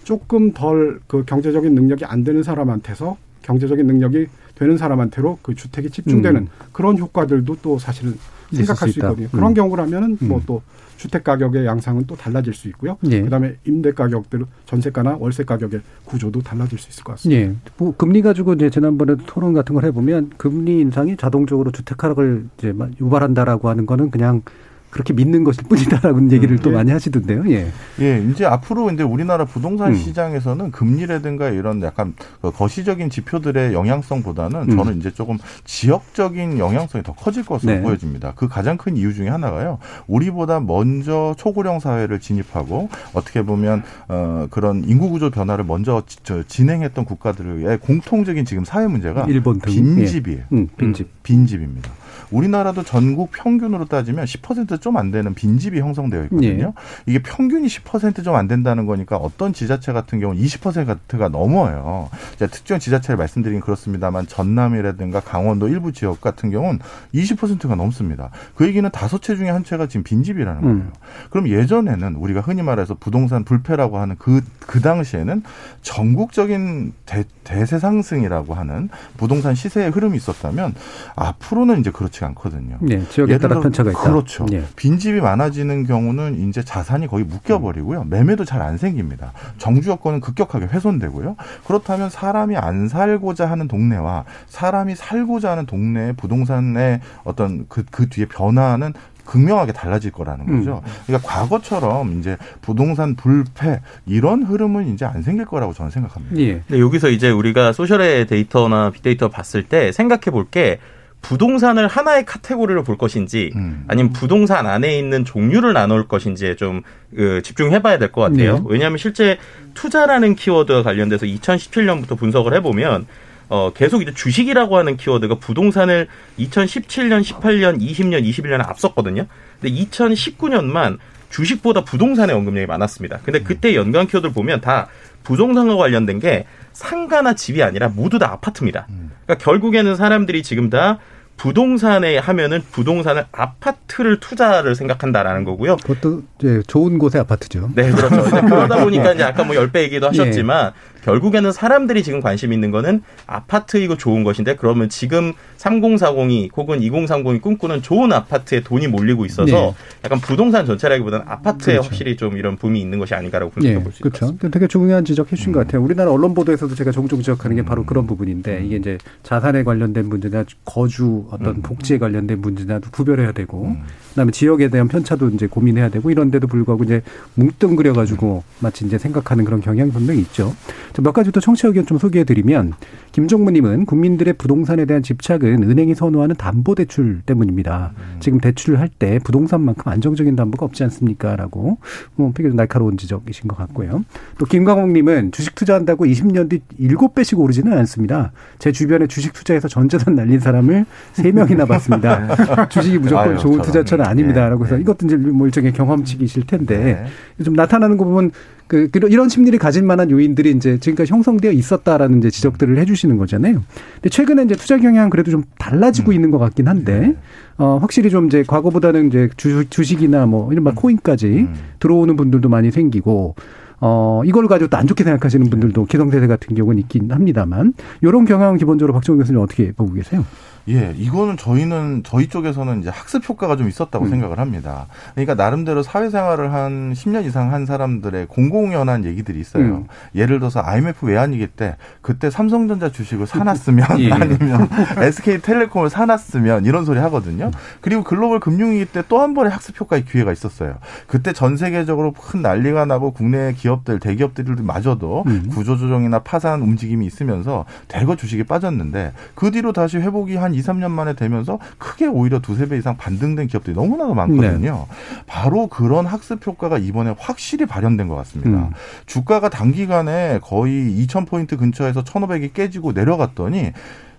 조금 덜 그 경제적인 능력이 안 되는 사람한테서 경제적인 능력이 되는 사람한테로 그 주택이 집중되는 음. 그런 효과들도 또 사실은 생각할 수, 수 있거든요. 그런 음. 경우라면은 뭐 음. 뭐또 주택 가격의 양상은 또 달라질 수 있고요. 예. 그다음에 임대 가격들 전세가나 월세 가격의 구조도 달라질 수 있을 것 같습니다. 예. 뭐 금리 가지고 이제 지난번에 토론 같은 걸 해보면 금리 인상이 자동적으로 주택 하락을 이제 유발한다라고 하는 거는 그냥 그렇게 믿는 것일 뿐이다라는 얘기를 음, 또 예. 많이 하시던데요. 예. 예, 이제 앞으로 이제 우리나라 부동산 음. 시장에서는 금리라든가 이런 약간 그 거시적인 지표들의 영향성보다는 음. 저는 이제 조금 지역적인 영향성이 더 커질 것으로 네. 보여집니다. 그 가장 큰 이유 중에 하나가요. 우리보다 먼저 초고령 사회를 진입하고 어떻게 보면 어 그런 인구 구조 변화를 먼저 지, 저, 진행했던 국가들의 공통적인 지금 사회 문제가 일본 등. 빈집이에요. 예. 음, 빈집. 빈집입니다. 우리나라도 전국 평균으로 따지면 10%좀 안 되는 빈집이 형성되어 있거든요. 예. 이게 평균이 10%좀 안 된다는 거니까 어떤 지자체 같은 경우는 20%가 넘어요. 특정 지자체를 말씀드리긴 그렇습니다만 전남이라든가 강원도 일부 지역 같은 경우는 20%가 넘습니다. 그 얘기는 다섯 채 중에 한 채가 지금 빈집이라는 거예요. 음. 그럼 예전에는 우리가 흔히 말해서 부동산 불패라고 하는 그, 그 당시에는 전국적인 대, 대세 상승이라고 하는 부동산 시세의 흐름이 있었다면 앞으로는 이제 그렇 지 않거든요. 네, 지역에 따라 편차가 있다. 그렇죠. 예. 빈집이 많아지는 경우는 이제 자산이 거의 묶여버리고요. 매매도 잘 안 생깁니다. 정주 여건은 급격하게 훼손되고요. 그렇다면 사람이 안 살고자 하는 동네와 사람이 살고자 하는 동네의 부동산의 어떤 그, 그 뒤에 변화는 극명하게 달라질 거라는 거죠. 그러니까 과거처럼 이제 부동산 불패 이런 흐름은 이제 안 생길 거라고 저는 생각합니다. 예. 근데 여기서 이제 우리가 소셜의 데이터나 빅데이터 봤을 때 생각해 볼게 부동산을 하나의 카테고리로 볼 것인지 음. 아니면 부동산 안에 있는 종류를 나눌 것인지에 좀 그, 집중해봐야 될 것 같아요. 네. 왜냐하면 실제 투자라는 키워드와 관련돼서 2017년부터 분석을 해보면 어, 계속 이제 주식이라고 하는 키워드가 부동산을 2017년, 18년, 20년, 21년에 앞섰거든요. 근데 2019년만 주식보다 부동산의 언급량이 많았습니다. 근데 그때 연관 키워드를 보면 다 부동산과 관련된 게 상가나 집이 아니라 모두 다 아파트입니다. 그러니까 결국에는 사람들이 지금 다 부동산에 하면은 부동산을 아파트를 투자를 생각한다라는 거고요. 그것도 이제 좋은 곳의 아파트죠. 네, 그렇죠. 그러다 보니까 이제 아까 뭐 10배 얘기도 하셨지만 결국에는 사람들이 지금 관심 있는 거는 아파트이고 좋은 것인데 그러면 지금 3040이 혹은 2030이 꿈꾸는 좋은 아파트에 돈이 몰리고 있어서 네. 약간 부동산 전체라기보다는 아파트에 그렇죠. 확실히 좀 이런 붐이 있는 것이 아닌가라고 분석해 예, 볼수 있습니다. 그렇죠. 되게 중요한 지적해 주신 것 같아요. 우리나라 언론 보도에서도 제가 종종 지적하는 게 바로 그런 부분인데 이게 이제 자산에 관련된 문제나 거주 어떤 복지에 관련된 문제나도 구별해야 되고 그다음에 지역에 대한 편차도 이제 고민해야 되고 이런데도 불구하고 이제 뭉뚱그려 가지고 마치 이제 생각하는 그런 경향이 분명히 있죠. 자, 몇 가지부터 청취 의견 좀 소개해 드리면 김종무님은 국민들의 부동산에 대한 집착은 은행이 선호하는 담보 대출 때문입니다. 지금 대출을 할 때 부동산만큼 안정적인 담보가 없지 않습니까?라고 뭐 되게 날카로운 지적이신 것 같고요. 또 김광옥님은 주식 투자한다고 20년 뒤 7배씩 오르지는 않습니다. 제 주변에 주식 투자해서 전재산 날린 사람을 3명이나 봤습니다. 주식이 무조건 아유, 좋은. 투자처는 아닙니다라고 해서 네. 이것도 이제 뭐 일종의 경험치기실 텐데 네. 좀 나타나는 거 보면 그 이런 심리를 가질 만한 요인들이 이제 지금까지 형성되어 있었다라는 이제 지적들을 해주시는 거잖아요. 근데 최근에 이제 투자 경향 그래도 좀 달라지고 있는 것 같긴 한데 어 확실히 좀 이제 과거보다는 이제 주, 주식이나 뭐 이런 막 코인까지 들어오는 분들도 많이 생기고. 어, 이걸 가지고 또 안 좋게 생각하시는 분들도 기성세대 같은 경우는 있긴 합니다만, 요런 경향은 기본적으로 박정훈 교수님 어떻게 보고 계세요? 예, 이거는 저희는 저희 쪽에서는 이제 학습 효과가 좀 있었다고 음. 생각을 합니다. 그러니까 나름대로 사회생활을 한 10년 이상 한 사람들의 공공연한 얘기들이 있어요. 음. 예를 들어서 IMF 외환위기 때 그때 삼성전자 주식을 사놨으면 예. 아니면 SK텔레콤을 사놨으면 이런 소리 하거든요. 그리고 글로벌 금융위기 때 또 한 번의 학습 효과의 기회가 있었어요. 그때 전 세계적으로 큰 난리가 나고 국내 기업들 대기업들마저도 음. 구조조정이나 파산 움직임이 있으면서 대거 주식이 빠졌는데 그 뒤로 다시 회복이 한 2, 3년 만에 되면서 크게 오히려 두세 배 이상 반등된 기업들이 너무나도 많거든요. 바로 그런 학습 효과가 이번에 확실히 발현된 것 같습니다. 음. 주가가 단기간에 거의 2,000포인트 근처에서 1,500이 깨지고 내려갔더니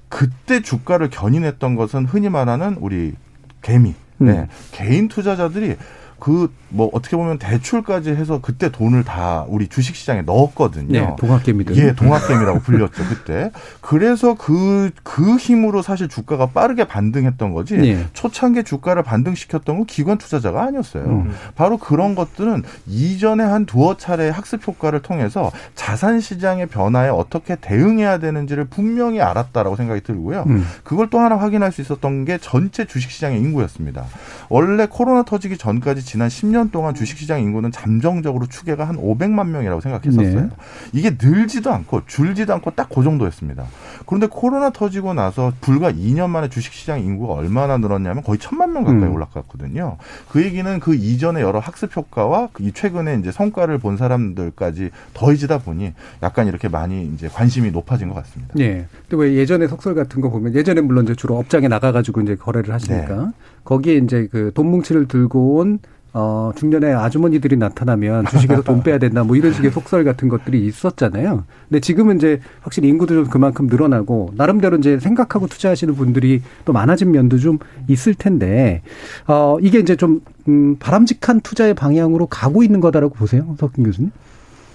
그때 주가를 견인했던 것은 흔히 말하는 우리 개미, 네. 음. 개인 투자자들이 그 뭐 어떻게 보면 대출까지 해서 그때 돈을 다 우리 주식 시장에 넣었거든요. 네, 동학개미들. 예, 동학개미라고 불렸죠 그때. 그래서 그그 힘으로 사실 주가가 빠르게 반등했던 거지. 네. 초창기 주가를 반등시켰던 건 기관 투자자가 아니었어요. 음. 바로 그런 것들은 이전에 한 두어 차례 학습 효과를 통해서 자산 시장의 변화에 어떻게 대응해야 되는지를 분명히 알았다라고 생각이 들고요. 음. 그걸 또 하나 확인할 수 있었던 게 전체 주식시장의 인구였습니다. 원래 코로나 터지기 전까지 지난 10년 동안 주식시장 인구는 잠정적으로 추계가 한 500만 명이라고 생각했었어요. 네. 이게 늘지도 않고 줄지도 않고 딱 그 정도였습니다. 그런데 코로나 터지고 나서 불과 2년 만에 주식시장 인구가 얼마나 늘었냐면 거의 천만 명 가까이 음. 올라갔거든요. 그 얘기는 그 이전에 여러 학습 효과와 이 최근에 이제 성과를 본 사람들까지 더해지다 보니 약간 이렇게 많이 이제 관심이 높아진 것 같습니다. 예. 근데 왜 예전에 속설 같은 거 보면 예전에 물론 이제 주로 업장에 나가가지고 이제 거래를 하시니까 네. 거기에 이제 그 돈 뭉치를 들고 온 어, 중년에 아주머니들이 나타나면 주식에서 돈 빼야 된다, 뭐 이런 식의 속설 같은 것들이 있었잖아요. 근데 지금은 이제 확실히 인구도 좀 그만큼 늘어나고, 나름대로 이제 생각하고 투자하시는 분들이 또 많아진 면도 좀 있을 텐데, 어, 이게 이제 좀, 음, 바람직한 투자의 방향으로 가고 있는 거다라고 보세요, 석균 교수님?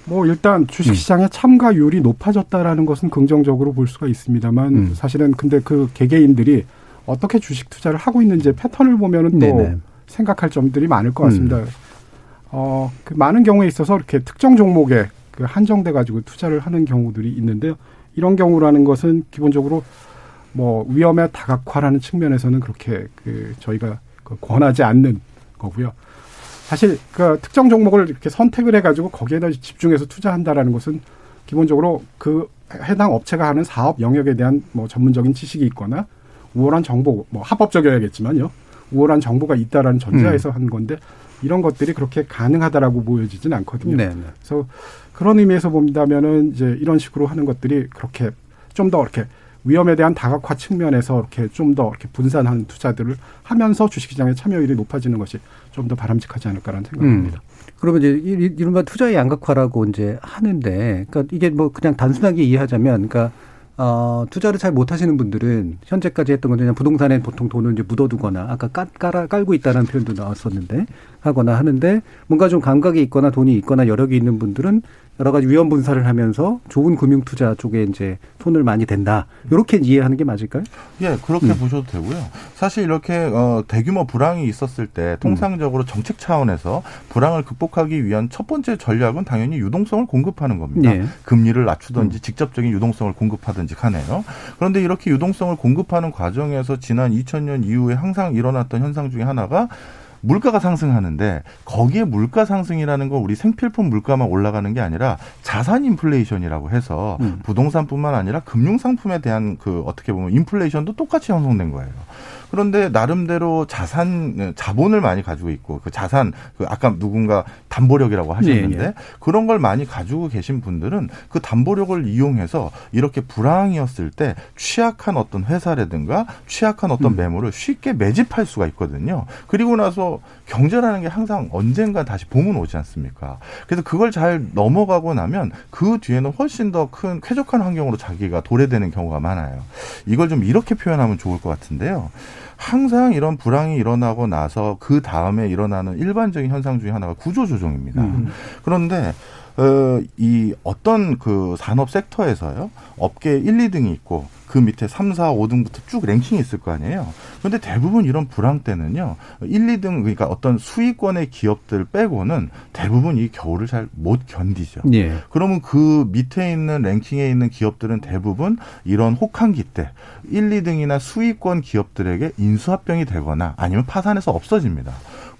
뭐 일단 주식시장의 참가율이 높아졌다라는 것은 긍정적으로 볼 수가 있습니다만 음. 사실은 근데 그 개개인들이 어떻게 주식 투자를 하고 있는지 패턴을 보면은 또 네네. 생각할 점들이 많을 것 같습니다. 음. 어, 그 많은 경우에 있어서 이렇게 특정 종목에 그 한정돼 가지고 투자를 하는 경우들이 있는데요. 이런 경우라는 것은 기본적으로 뭐 위험의 다각화라는 측면에서는 그렇게 그 저희가 그 권하지 않는 거고요. 사실 그 특정 종목을 이렇게 선택을 해가지고 거기에다 집중해서 투자한다라는 것은 기본적으로 그 해당 업체가 하는 사업 영역에 대한 뭐 전문적인 지식이 있거나 우월한 정보, 뭐 합법적이어야겠지만요. 우월한 정보가 있다라는 전제하에서 한 건데 이런 것들이 그렇게 가능하다라고 보여지진 않거든요. 네, 네. 그래서 그런 의미에서 본다면은 이제 이런 식으로 하는 것들이 그렇게 좀 더 이렇게 위험에 대한 다각화 측면에서 이렇게 좀 더 이렇게 분산하는 투자들을 하면서 주식시장의 참여율이 높아지는 것이 좀 더 바람직하지 않을까라는 생각입니다. 그러면 이제 이- 이른바 투자의 양극화라고 이제 하는데, 그러니까 이게 뭐 그냥 단순하게 이해하자면, 그러니까 어, 투자를 잘 못하시는 분들은 현재까지 했던 건 그냥 부동산에 보통 돈을 이제 묻어두거나 아까 깔, 깔아, 깔고 있다는 표현도 나왔었는데 하거나 하는데 뭔가 좀 감각이 있거나 돈이 있거나 여력이 있는 분들은 여러 가지 위험 분산을 하면서 좋은 금융 투자 쪽에 이제 손을 많이 댄다. 이렇게 이해하는 게 맞을까요? 예, 그렇게 보셔도 되고요. 사실 이렇게 어, 대규모 불황이 있었을 때 통상적으로 정책 차원에서 불황을 극복하기 위한 첫 번째 전략은 당연히 유동성을 공급하는 겁니다. 예. 금리를 낮추든지 직접적인 유동성을 공급하든지 하네요. 그런데 이렇게 유동성을 공급하는 과정에서 지난 2000년 이후에 항상 일어났던 현상 중에 하나가 물가가 상승하는데 거기에 물가 상승이라는 건 우리 생필품 물가만 올라가는 게 아니라 자산 인플레이션이라고 해서 음. 부동산뿐만 아니라 금융 상품에 대한 그 어떻게 보면 인플레이션도 똑같이 형성된 거예요. 그런데 나름대로 자산 자본을 많이 가지고 있고 그 자산 그 아까 누군가 담보력이라고 하셨는데 예, 예. 그런 걸 많이 가지고 계신 분들은 그 담보력을 이용해서 이렇게 불황이었을 때 취약한 어떤 회사라든가 취약한 어떤 음. 매물을 쉽게 매집할 수가 있거든요. 그리고 나서 경제라는 게 항상 언젠가 다시 봄은 오지 않습니까? 그래서 그걸 잘 넘어가고 나면 그 뒤에는 훨씬 더 큰 쾌적한 환경으로 자기가 도래되는 경우가 많아요. 이걸 좀 이렇게 표현하면 좋을 것 같은데요. 항상 이런 불황이 일어나고 나서 그 다음에 일어나는 일반적인 현상 중에 하나가 구조조정입니다. 음. 그런데 어, 이 어떤 그 산업 섹터에서요, 업계 1, 2등이 있고, 그 밑에 3, 4, 5등부터 쭉 랭킹이 있을 거 아니에요. 그런데 대부분 이런 불황 때는요, 1, 2등, 그러니까 어떤 수익권의 기업들 빼고는 대부분 이 겨울을 잘 못 견디죠. 예. 그러면 그 밑에 있는 랭킹에 있는 기업들은 대부분 이런 혹한기 때 1, 2등이나 수익권 기업들에게 인수합병이 되거나 아니면 파산해서 없어집니다.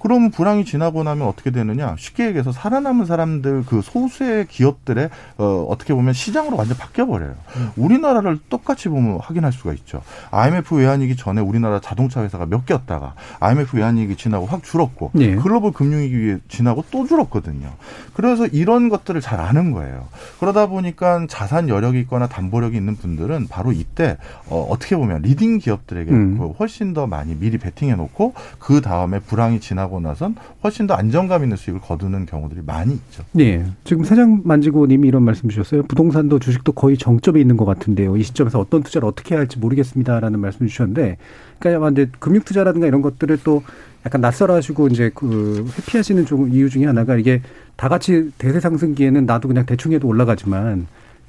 그럼 불황이 지나고 나면 어떻게 되느냐? 쉽게 얘기해서 살아남은 사람들 그 소수의 기업들의 어, 어떻게 보면 시장으로 완전 바뀌어 버려요. 우리나라를 똑같이 보면 확인할 수가 있죠. IMF 외환위기 전에 우리나라 자동차 회사가 몇 개였다가 IMF 외환위기 지나고 확 줄었고 예. 글로벌 금융위기 지나고 또 줄었거든요. 그래서 이런 것들을 잘 아는 거예요. 그러다 보니까 자산 여력이 있거나 담보력이 있는 분들은 바로 이때 어, 어떻게 보면 leading 기업들에게 음. 그 훨씬 더 많이 미리 베팅해 놓고 그 다음에 불황이 지나고 나선 훨씬 더 안정감 있는 수익을 거두는 경우들이 많이 있죠. 예. 지금 세장 만지고 님이 이런 말씀 주셨어요. 부동산도 주식도 거의 정점에 있는 것 같은데요. 이 시점에서 어떤 투자를 어떻게 해야 할지 모르겠습니다라는 말씀 주셨는데, 그러니까 이제 금융 투자라든가 이런 것들을 또 약간 낯설어하시고 이제 그 회피하시는 좀 이유 중에 하나가 이게 다 같이 대세 상승기에는 나도 그냥 대충 해도 올라가지만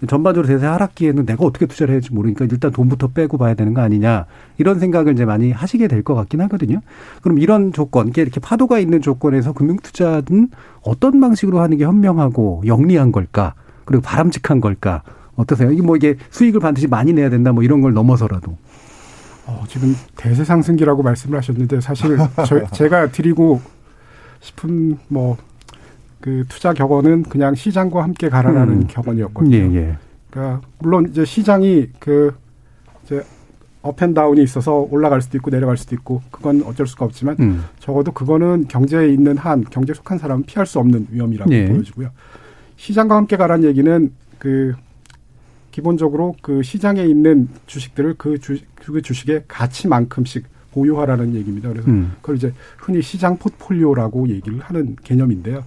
전반적으로 대세 하락기에는 내가 어떻게 투자를 해야 할지 모르니까 일단 돈부터 빼고 봐야 되는 거 아니냐 이런 생각을 이제 많이 하시게 될 것 같긴 하거든요. 그럼 이런 조건, 이렇게 파도가 있는 조건에서 금융 투자는 어떤 방식으로 하는 게 현명하고 영리한 걸까? 그리고 바람직한 걸까? 어떠세요? 이게 뭐 이게 수익을 반드시 많이 내야 된다 뭐 이런 걸 넘어서라도. 어, 지금 대세 상승기라고 말씀을 하셨는데 사실 저, 제가 드리고 싶은 뭐 그 투자 격언은 그냥 시장과 함께 가라라는 음. 격언이었거든요. 예, 예. 그러니까 물론 이제 시장이 그 이제 up and down이 있어서 올라갈 수도 있고 내려갈 수도 있고 그건 어쩔 수가 없지만 음. 적어도 그거는 경제에 있는 한 경제에 속한 사람은 피할 수 없는 위험이라고 예. 보여지고요. 시장과 함께 가라는 얘기는 그 기본적으로 그 시장에 있는 주식들을 그, 주, 그 주식의 가치만큼씩 보유하라는 얘기입니다. 그래서 음. 그걸 이제 흔히 시장 포트폴리오라고 얘기를 하는 개념인데요.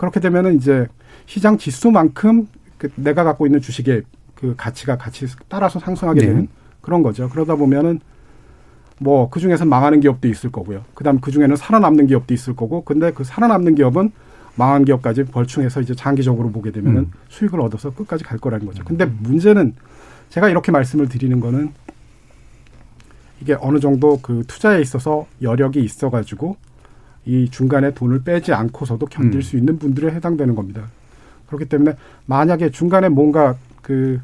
그렇게 되면은 이제 시장 지수만큼 그 내가 갖고 있는 주식의 그 가치가 같이 따라서 상승하게 네. 되는 그런 거죠. 그러다 보면은 뭐 그 중에서 망하는 기업도 있을 거고요. 그다음 그 중에는 살아남는 기업도 있을 거고, 근데 그 살아남는 기업은 망한 기업까지 벌충해서 이제 장기적으로 보게 되면은 음. 수익을 얻어서 끝까지 갈 거라는 거죠. 근데 문제는 제가 이렇게 말씀을 드리는 거는 이게 어느 정도 그 투자에 있어서 여력이 있어 가지고 이 중간에 돈을 빼지 않고서도 견딜 음. 수 있는 분들에 해당되는 겁니다. 그렇기 때문에 만약에 중간에 뭔가 그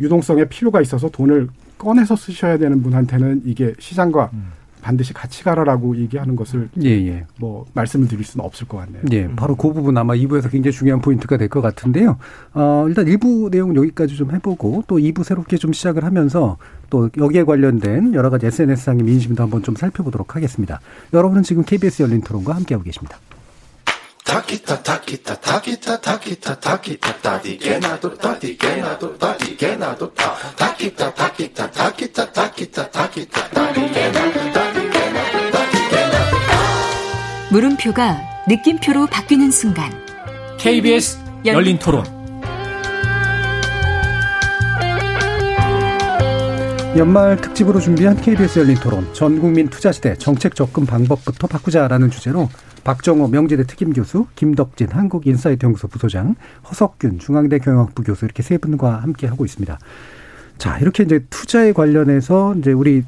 유동성에 필요가 있어서 돈을 꺼내서 쓰셔야 되는 분한테는 이게 시장과 음. 반드시 같이 가라라고 얘기하는 것을 예, 예. 뭐 말씀을 드릴 수는 없을 것 같네요. 예, 바로 그 부분 아마 2부에서 굉장히 중요한 포인트가 될 것 같은데요. 어, 일단 1부 내용은 여기까지 좀 해보고 또 2부 새롭게 좀 시작을 하면서 또 여기에 관련된 여러 가지 SNS상의 민심도 한번 좀 살펴보도록 하겠습니다. 여러분은 지금 KBS 열린 토론과 함께하고 계십니다. 물음표가 느낌표로 바뀌는 순간. KBS 열린 토론. 연말 특집으로 준비한 KBS 열린 토론. 전 국민 투자 시대 정책 접근 방법부터 바꾸자라는 주제로 박정호 명지대 특임 교수, 김덕진 한국인사이트 연구소 부소장, 허석균 중앙대 경영학부 교수 이렇게 세 분과 함께 하고 있습니다. 자, 이렇게 이제 투자에 관련해서 이제 우리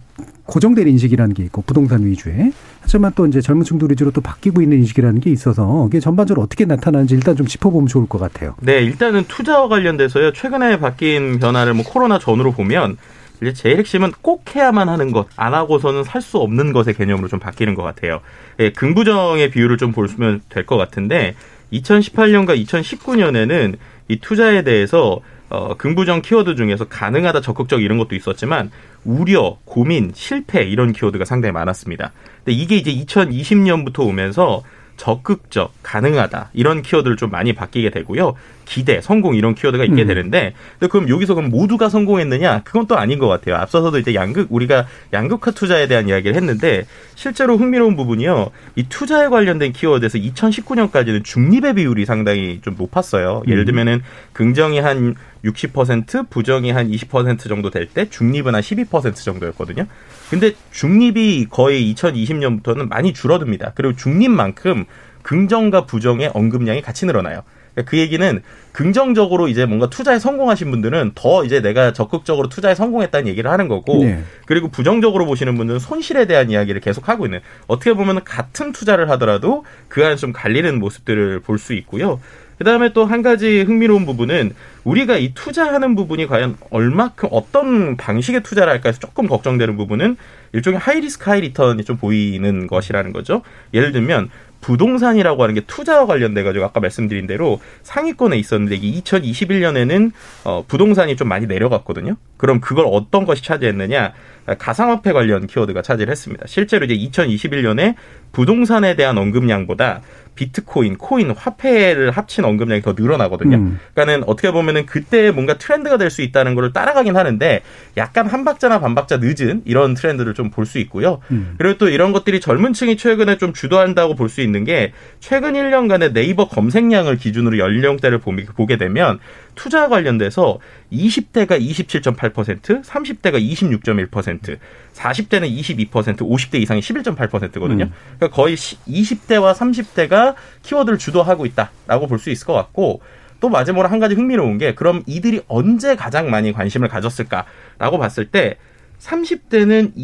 고정된 인식이라는 게 있고 부동산 위주에 하지만 또 이제 젊은 층들 위주로 또 바뀌고 있는 인식이라는 게 있어서 이게 전반적으로 어떻게 나타나는지 일단 좀 짚어보면 좋을 것 같아요. 네, 일단은 투자와 관련돼서요. 최근에 바뀐 변화를 뭐 코로나 전으로 보면 이제 제일 핵심은 꼭 해야만 하는 것, 안 하고서는 살 수 없는 것의 개념으로 좀 바뀌는 것 같아요. 예, 긍부정의 비율을 좀 보시면 될 것 같은데 2018년과 2019년에는 이 투자에 대해서 어, 긍부정 키워드 중에서 가능하다, 적극적 이런 것도 있었지만 우려, 고민, 실패 이런 키워드가 상당히 많았습니다. 근데 이게 이제 2020년부터 오면서 적극적, 가능하다 이런 키워드를 좀 많이 바뀌게 되고요. 기대, 성공 이런 키워드가 있게 음. 되는데 그럼 여기서 그럼 모두가 성공했느냐? 그건 또 아닌 것 같아요. 앞서서도 이제 양극 우리가 양극화 투자에 대한 이야기를 했는데 실제로 흥미로운 부분이요. 이 투자에 관련된 키워드에서 2019년까지는 중립의 비율이 상당히 좀 높았어요. 예를 음. 들면은 긍정이 한 60% 부정이 한 20% 정도 될 때 중립은 한 12% 정도였거든요. 근데 중립이 거의 2020년부터는 많이 줄어듭니다. 그리고 중립만큼 긍정과 부정의 언급량이 같이 늘어나요. 그러니까 그 얘기는 긍정적으로 이제 뭔가 투자에 성공하신 분들은 더 이제 내가 적극적으로 투자에 성공했다는 얘기를 하는 거고 네. 그리고 부정적으로 보시는 분들은 손실에 대한 이야기를 계속 하고 있는 어떻게 보면 같은 투자를 하더라도 그 안에 좀 갈리는 모습들을 볼 수 있고요. 그다음에 또 한 가지 흥미로운 부분은 우리가 이 투자하는 부분이 과연 얼마큼 어떤 방식의 투자를 할까 해서 조금 걱정되는 부분은 일종의 하이리스크 하이리턴이 좀 보이는 것이라는 거죠. 예를 들면 부동산이라고 하는 게 투자와 관련돼 가지고 아까 말씀드린 대로 상위권에 있었는데 이게 2021년에는 어 부동산이 좀 많이 내려갔거든요. 그럼 그걸 어떤 것이 차지했느냐? 가상화폐 관련 키워드가 차지를 했습니다. 실제로 이제 2021년에 부동산에 대한 언급량보다 비트코인, 코인, 화폐를 합친 언급량이 더 늘어나거든요. 음. 그러니까는 어떻게 보면은 그때 뭔가 트렌드가 될 수 있다는 걸 따라가긴 하는데 약간 한 박자나 반 박자 늦은 이런 트렌드를 좀 볼 수 있고요. 음. 그리고 또 이런 것들이 젊은 층이 최근에 좀 주도한다고 볼 수 있는 게 최근 1년간의 네이버 검색량을 기준으로 연령대를 보게 되면 투자 관련돼서 20대가 27.8%, 30대가 26.1%, 40대는 22%, 50대 이상이 11.8%거든요. 음. 그러니까 거의 20대와 30대가 키워드를 주도하고 있다라고 볼 수 있을 것 같고 또 마지막으로 한 가지 흥미로운 게 그럼 이들이 언제 가장 많이 관심을 가졌을까라고 봤을 때 30대는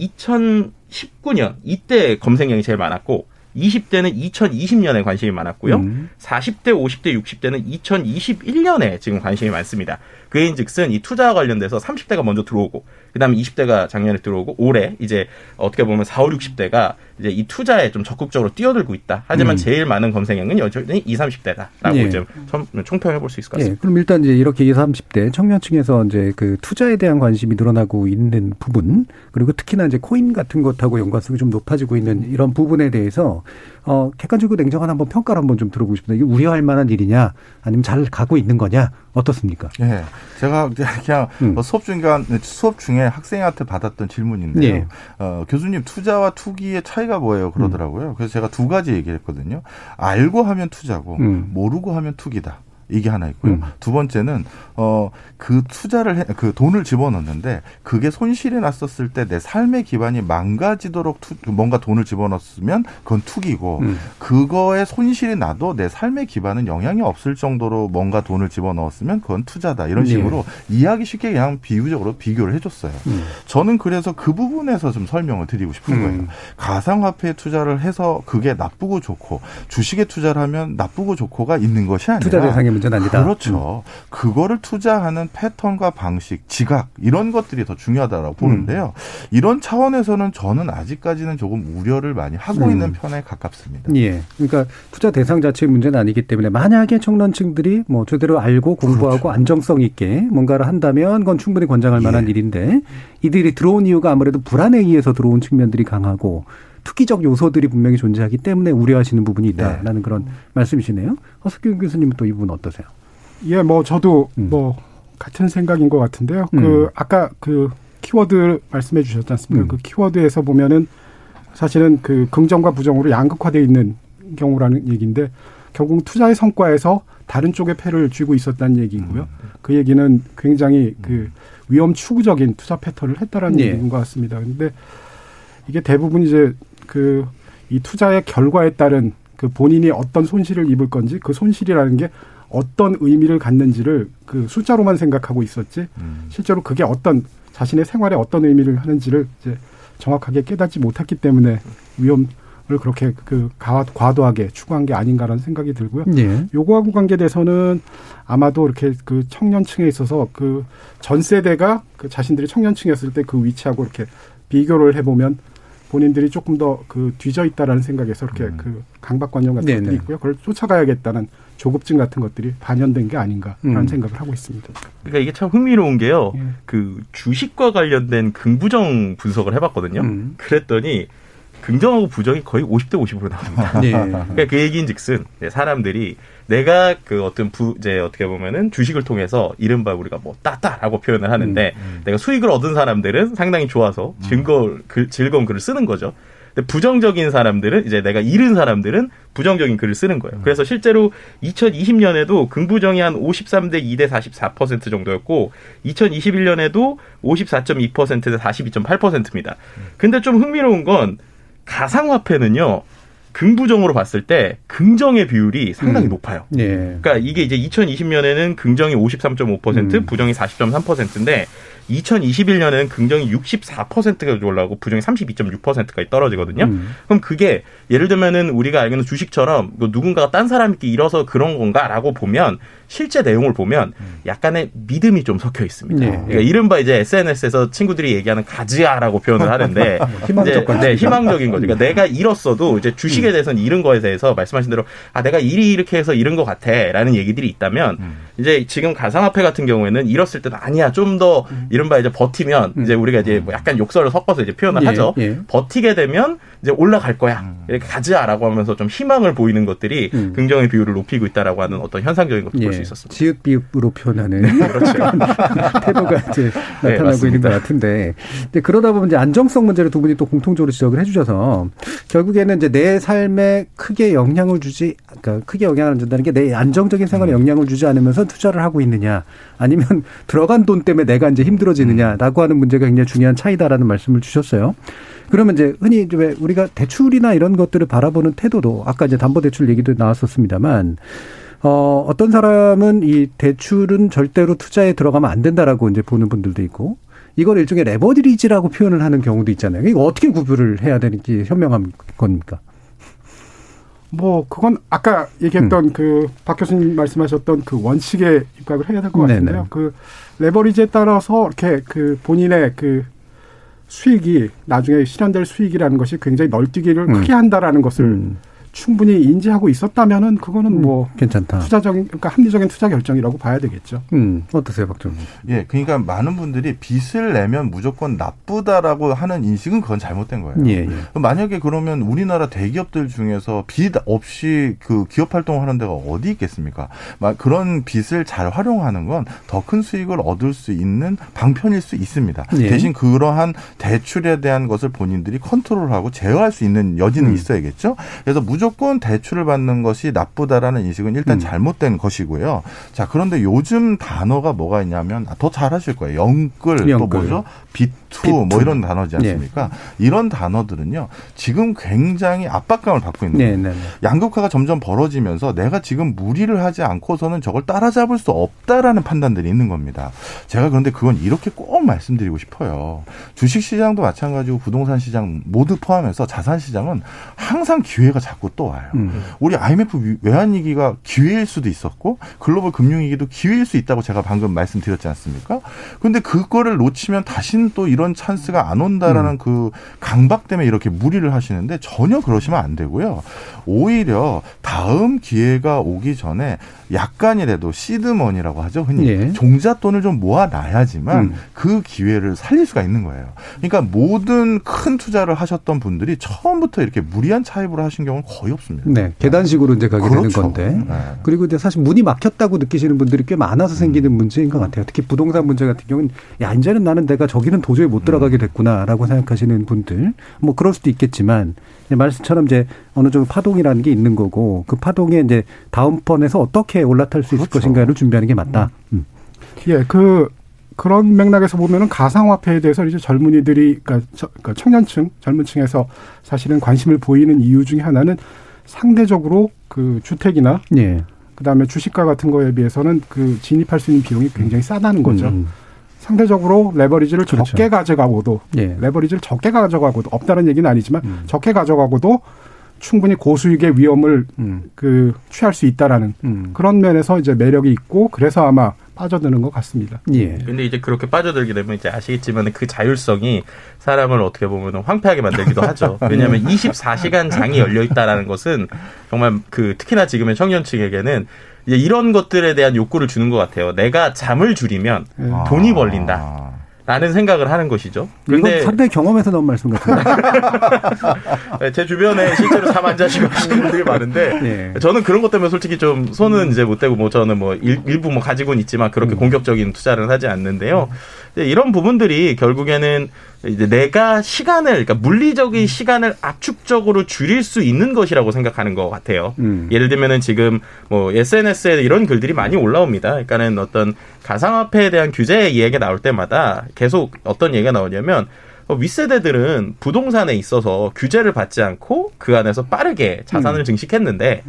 2019년 이때 검색량이 제일 많았고 20대는 2020년에 관심이 많았고요. 음. 40대, 50대, 60대는 2021년에 지금 관심이 많습니다. 그인 즉슨 이 투자와 관련돼서 30대가 먼저 들어오고 그 다음에 20대가 작년에 들어오고 올해 이제 어떻게 보면 4, 5, 60대가 이제 이 투자에 좀 적극적으로 뛰어들고 있다. 하지만 음. 제일 많은 검색량은 여전히 20, 30대다라고 예. 이제 총평해 볼 수 있을 것 같습니다. 예. 그럼 일단 이제 이렇게 20, 30대 청년층에서 이제 그 투자에 대한 관심이 늘어나고 있는 부분 그리고 특히나 이제 코인 같은 것하고 연관성이 좀 높아지고 있는 이런 부분에 대해서 어 객관적이고 냉정한 한번 평가를 한번 좀 들어보고 싶습니다. 이게 우려할 만한 일이냐 아니면 잘 가고 있는 거냐 어떻습니까? 예. 제가 그냥 음. 뭐 수업 중간 수업 중에 학생한테 받았던 질문인데요. 예. 어, 교수님 투자와 투기의 차이가 뭐예요? 그러더라고요. 음. 그래서 제가 두 가지 얘기했거든요. 알고 하면 투자고 음. 모르고 하면 투기다. 이게 하나 있고요. 음. 두 번째는 어 그 투자를 해, 그 돈을 집어넣는데 그게 손실이 났었을 때 내 삶의 기반이 망가지도록 투, 뭔가 돈을 집어넣었으면 그건 투기고 음. 그거에 손실이 나도 내 삶의 기반은 영향이 없을 정도로 뭔가 돈을 집어넣었으면 그건 투자다 이런 네. 식으로 네. 이해하기 쉽게 그냥 비유적으로 비교를 해줬어요. 음. 저는 그래서 그 부분에서 좀 설명을 드리고 싶은 음. 거예요. 가상화폐에 투자를 해서 그게 나쁘고 좋고 주식에 투자를 하면 나쁘고 좋고가 있는 것이 아니라 투자 대상의 문제는 아니다. 그렇죠. 음. 그거를 투자하는 패턴과 방식, 지각 이런 것들이 더 중요하다고 보는데요. 음. 이런 차원에서는 저는 아직까지는 조금 우려를 많이 하고 음. 있는 편에 가깝습니다. 예. 그러니까 투자 대상 자체의 문제는 아니기 때문에 만약에 청년층들이 뭐 제대로 알고 공부하고 그렇죠. 안정성 있게 뭔가를 한다면 그건 충분히 권장할 만한 예. 일인데 이들이 들어온 이유가 아무래도 불안에 의해서 들어온 측면들이 강하고 투기적 요소들이 분명히 존재하기 때문에 우려하시는 부분이 있다라는 네. 그런 말씀이시네요. 허석균 교수님은 또 이 부분 어떠세요? 예, 뭐 저도 음. 뭐 같은 생각인 것 같은데요. 그 음. 그 아까 그 키워드 말씀해 주셨지 않습니까? 음. 그 키워드에서 보면은 사실은 그 긍정과 부정으로 양극화되어 있는 경우라는 얘기인데 결국 투자의 성과에서 다른 쪽에 패를 쥐고 있었다는 얘기고요. 음. 그 얘기는 굉장히 그 위험 추구적인 투자 패턴을 했다라는 예. 얘기인 것 같습니다. 근데 이게 대부분 이제 그 이 투자의 결과에 따른 그 본인이 어떤 손실을 입을 건지 그 손실이라는 게 어떤 의미를 갖는지를 그 숫자로만 생각하고 있었지 음. 실제로 그게 어떤 자신의 생활에 어떤 의미를 하는지를 이제 정확하게 깨닫지 못했기 때문에 위험 을 그렇게 그 과도하게 추구한 게 아닌가라는 생각이 들고요. 예. 요거하고 관계돼서는 아마도 이렇게 그 청년층에 있어서 그 전 세대가 그 자신들이 청년층이었을 때 그 위치하고 이렇게 비교를 해보면 본인들이 조금 더 그 뒤져 있다라는 생각에서 이렇게 음. 그 강박관념 같은 네네. 것들이 있고요. 그걸 쫓아가야겠다는 조급증 같은 것들이 반영된 게 아닌가라는 음. 생각을 하고 있습니다. 그러니까 이게 참 흥미로운 게요. 예. 그 주식과 관련된 긍부정 분석을 해봤거든요. 음. 그랬더니 긍정하고 부정이 거의 50대 50으로 나옵니다. 네. 그러니까 그 얘기인즉슨 사람들이 내가 그 어떤 부 이제 어떻게 보면은 주식을 통해서 이른바 우리가 뭐 따따라고 표현을 하는데 음, 음. 내가 수익을 얻은 사람들은 상당히 좋아서 음. 즐거 글, 즐거운 글을 쓰는 거죠. 근데 부정적인 사람들은 이제 내가 잃은 사람들은 부정적인 글을 쓰는 거예요. 음. 그래서 실제로 2020년에도 긍부정이 한 53대 2대 44% 정도였고 2021년에도 54.2%대 42.8%입니다. 근데 좀 흥미로운 건 가상화폐는요. 긍부정으로 봤을 때 긍정의 비율이 상당히 음. 높아요. 예. 그러니까 이게 이제 2020년에는 긍정이 53.5%, 음. 부정이 40.3%인데 2021년에는 긍정이 64%가 올라가고 부정이 32.6%까지 떨어지거든요. 음. 그럼 그게 예를 들면은 우리가 알고 있는 주식처럼 뭐 누군가가 딴 사람께 잃어서 그런 건가라고 보면 실제 내용을 보면 약간의 믿음이 좀 섞여 있습니다. 네. 그러니까 이른바 이제 SNS에서 친구들이 얘기하는 가지아라고 표현을 하는데 희망적 네, 희망적인 거죠. 그러니까 내가 잃었어도 이제 주식에 음. 대해서는 잃은 거에 대해서 말씀하신 대로 아 내가 일이 이렇게 해서 잃은 것 같아라는 얘기들이 있다면 음. 이제 지금 가상화폐 같은 경우에는 잃었을 때도 아니야 좀더 음. 이른바 이제 버티면 음. 이제 우리가 이제 뭐 약간 욕설을 섞어서 이제 표현을 예, 하죠. 예. 버티게 되면 이제 올라갈 거야. 음. 이렇게 가지아라고 하면서 좀 희망을 보이는 것들이 음. 긍정의 비율을 높이고 있다라고 하는 어떤 현상적인 것도 예. 볼수 있었습니다. 지읒 비읍으로 표현하는 그렇죠. 태도가 이제 네, 나타나고 네, 있는 것 같은데 근데 그러다 보면 이제 안정성 문제를 두 분이 또 공통적으로 지적을 해주셔서 결국에는 이제 내 삶에 크게 영향을 주지 그러니까 크게 영향을 준다는 게 내 안정적인 생활에 음. 영향을 주지 않으면서 투자를 하고 있느냐 아니면 들어간 돈 때문에 내가 이제 힘들어지느냐라고 하는 문제가 굉장히 중요한 차이다라는 말씀을 주셨어요. 그러면 이제 흔히 왜 우리가 대출이나 이런 것들을 바라보는 태도도 아까 이제 담보 대출 얘기도 나왔었습니다만 어, 어떤 사람은 이 대출은 절대로 투자에 들어가면 안 된다라고 이제 보는 분들도 있고 이걸 일종의 레버리지라고 표현을 하는 경우도 있잖아요. 이거 어떻게 구별을 해야 되는지 현명한 겁니까? 뭐 그건 아까 얘기했던 음. 그박 교수님 말씀하셨던 그 원칙에 입각을 해야 될 것 같은데요. 그 레버리지에 따라서 이렇게 그 본인의 그 수익이 나중에 실현될 수익이라는 것이 굉장히 널뛰기를 음. 크게 한다라는 것을 음. 충분히 인지하고 있었다면은 그거는 음, 뭐 괜찮다. 투자적인 그러니까 합리적인 투자 결정이라고 봐야 되겠죠. 음, 어떠세요, 박정희? 예, 그러니까 많은 분들이 빚을 내면 무조건 나쁘다라고 하는 인식은 그건 잘못된 거예요. 예, 예. 만약에 그러면 우리나라 대기업들 중에서 빚 없이 그 기업 활동하는 데가 어디 있겠습니까? 막 그런 빚을 잘 활용하는 건 더 큰 수익을 얻을 수 있는 방편일 수 있습니다. 예. 대신 그러한 대출에 대한 것을 본인들이 컨트롤하고 제어할 수 있는 여지는 음. 있어야겠죠. 그래서 무 무조건 대출을 받는 것이 나쁘다라는 인식은 일단 음. 잘못된 것이고요. 자, 그런데 요즘 단어가 뭐가 있냐면 아, 더 잘하실 거예요. 영끌, 영끌. 또 뭐죠? 빚 B2, 뭐 이런 단어지 네. 않습니까? 네. 이런 단어들은요. 지금 굉장히 압박감을 받고 있는 네, 네, 네, 양극화가 점점 벌어지면서 내가 지금 무리를 하지 않고서는 저걸 따라잡을 수 없다라는 판단들이 있는 겁니다. 제가 그런데 그건 이렇게 꼭 말씀드리고 싶어요. 주식 시장도 마찬가지고 부동산 시장 모두 포함해서 자산 시장은 항상 기회가 자꾸 또 와요. 음. 우리 IMF 외환 위기가 기회일 수도 있었고 글로벌 금융 위기도 기회일 수 있다고 제가 방금 말씀드렸지 않습니까? 근데 그거를 놓치면 다시는 또 이런 찬스가 안 온다라는 그 강박 때문에 이렇게 무리를 하시는데 전혀 그러시면 안 되고요. 오히려 다음 기회가 오기 전에 약간이라도 시드머니라고 하죠. 흔히 예. 종잣돈을 좀 모아놔야지만 음. 그 기회를 살릴 수가 있는 거예요. 그러니까 모든 큰 투자를 하셨던 분들이 처음부터 이렇게 무리한 차입으로 하신 경우는 거의 없습니다. 네, 계단식으로 이제 가게 되는 그렇죠. 건데. 네. 그리고 이제 사실 문이 막혔다고 느끼시는 분들이 꽤 많아서 생기는 문제인 것 같아요. 특히 부동산 문제 같은 경우는 야 이제는 나는 내가 저기는 도저히 못 들어가게 됐구나라고 생각하시는 분들 뭐 그럴 수도 있겠지만 말씀처럼 이제 어느 정도 파동이라는 게 있는 거고 그 파동에 이제 다음 번에서 어떻게 올라탈 수 있을 그렇죠. 것인가를 준비하는 게 맞다. 음. 예, 그 그런 맥락에서 보면은 가상화폐에 대해서 이제 젊은이들이 그러니까, 저- 그러니까 청년층, 젊은층에서 사실은 관심을 보이는 이유 중에 하나는 상대적으로 그 주택이나 예. 그다음에 주식과 같은 거에 비해서는 그 진입할 수 있는 비용이 굉장히 싸다는 거죠. 음. 상대적으로 레버리지를 그렇죠. 적게 가져가고도 예. 레버리지를 적게 가져가고도 없다는 얘기는 아니지만 음. 적게 가져가고도 충분히 고수익의 위험을 음. 그 취할 수 있다라는 음. 그런 면에서 이제 매력이 있고 그래서 아마 빠져드는 것 같습니다. 예. 근데 이제 그렇게 빠져들게 되면 이제 아시겠지만 그 자율성이 사람을 어떻게 보면 황폐하게 만들기도 하죠. 왜냐하면 24시간 장이 열려 있다라는 것은 정말 그 특히나 지금의 청년층에게는 이제 이런 것들에 대한 욕구를 주는 것 같아요. 내가 잠을 줄이면 예. 돈이 벌린다. 라는 생각을 하는 것이죠. 이건 근데 상당히 경험에서 나온 말씀 같은데. 네, 제 주변에 실제로 잠 안 자시고 하시는 분들이 많은데 예. 저는 그런 것 때문에 솔직히 좀 손은 이제 못 대고 뭐 저는 뭐 일, 일부 뭐 가지고는 있지만 그렇게 공격적인 투자를 하지 않는데요. 근데 이런 부분들이 결국에는 이제 내가 시간을 그러니까 물리적인 시간을 압축적으로 줄일 수 있는 것이라고 생각하는 것 같아요. 음. 예를 들면은 지금 뭐 SNS에 이런 글들이 많이 올라옵니다. 그러니까는 어떤 가상화폐에 대한 규제 이야기가 나올 때마다 계속 어떤 얘기가 나오냐면 어, 윗세대들은 부동산에 있어서 규제를 받지 않고 그 안에서 빠르게 자산을 증식했는데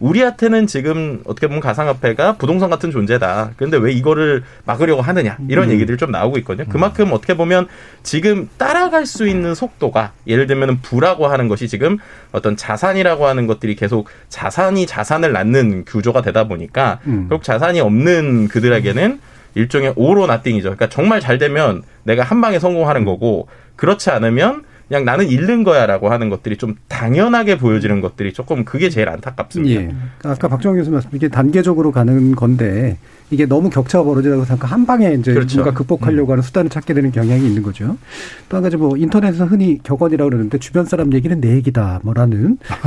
우리한테는 지금 어떻게 보면 가상화폐가 부동산 같은 존재다. 그런데 왜 이거를 막으려고 하느냐 이런 얘기들이 좀 나오고 있거든요. 그만큼 어떻게 보면 지금 따라갈 수 있는 속도가 예를 들면 부라고 하는 것이 지금 어떤 자산이라고 하는 것들이 계속 자산이 자산을 낳는 구조가 되다 보니까 음. 결국 자산이 없는 그들에게는 일종의 오로 나띵이죠. 그러니까 정말 잘 되면 내가 한 방에 성공하는 거고 그렇지 않으면 그냥 나는 잃는 거야라고 하는 것들이 좀 당연하게 보여지는 것들이 조금 그게 제일 안타깝습니다. 예. 아까 박정희 교수 말씀 이게 단계적으로 가는 건데 이게 너무 격차가 벌어지다고 생각 한 방에 이제 그렇죠. 뭔가 극복하려고 하는 수단을 찾게 되는 경향이 있는 거죠. 또 한 가지 뭐 인터넷에서 흔히 격언이라고 그러는데 주변 사람 얘기는 내 얘기다 뭐라는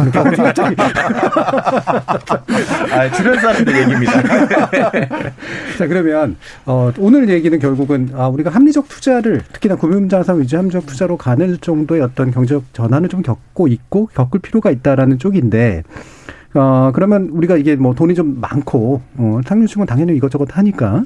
아, 주변 사람들 얘기입니다. 자 그러면 어, 오늘 얘기는 결국은 아, 우리가 합리적 투자를 특히나 금융자산 위주 합리적 투자로 가는 정도의 어떤 경제적 전환을 좀 겪고 있고 겪을 필요가 있다라는 쪽인데 어, 그러면 우리가 이게 뭐 돈이 좀 많고 어, 상류층은 당연히 이것저것 하니까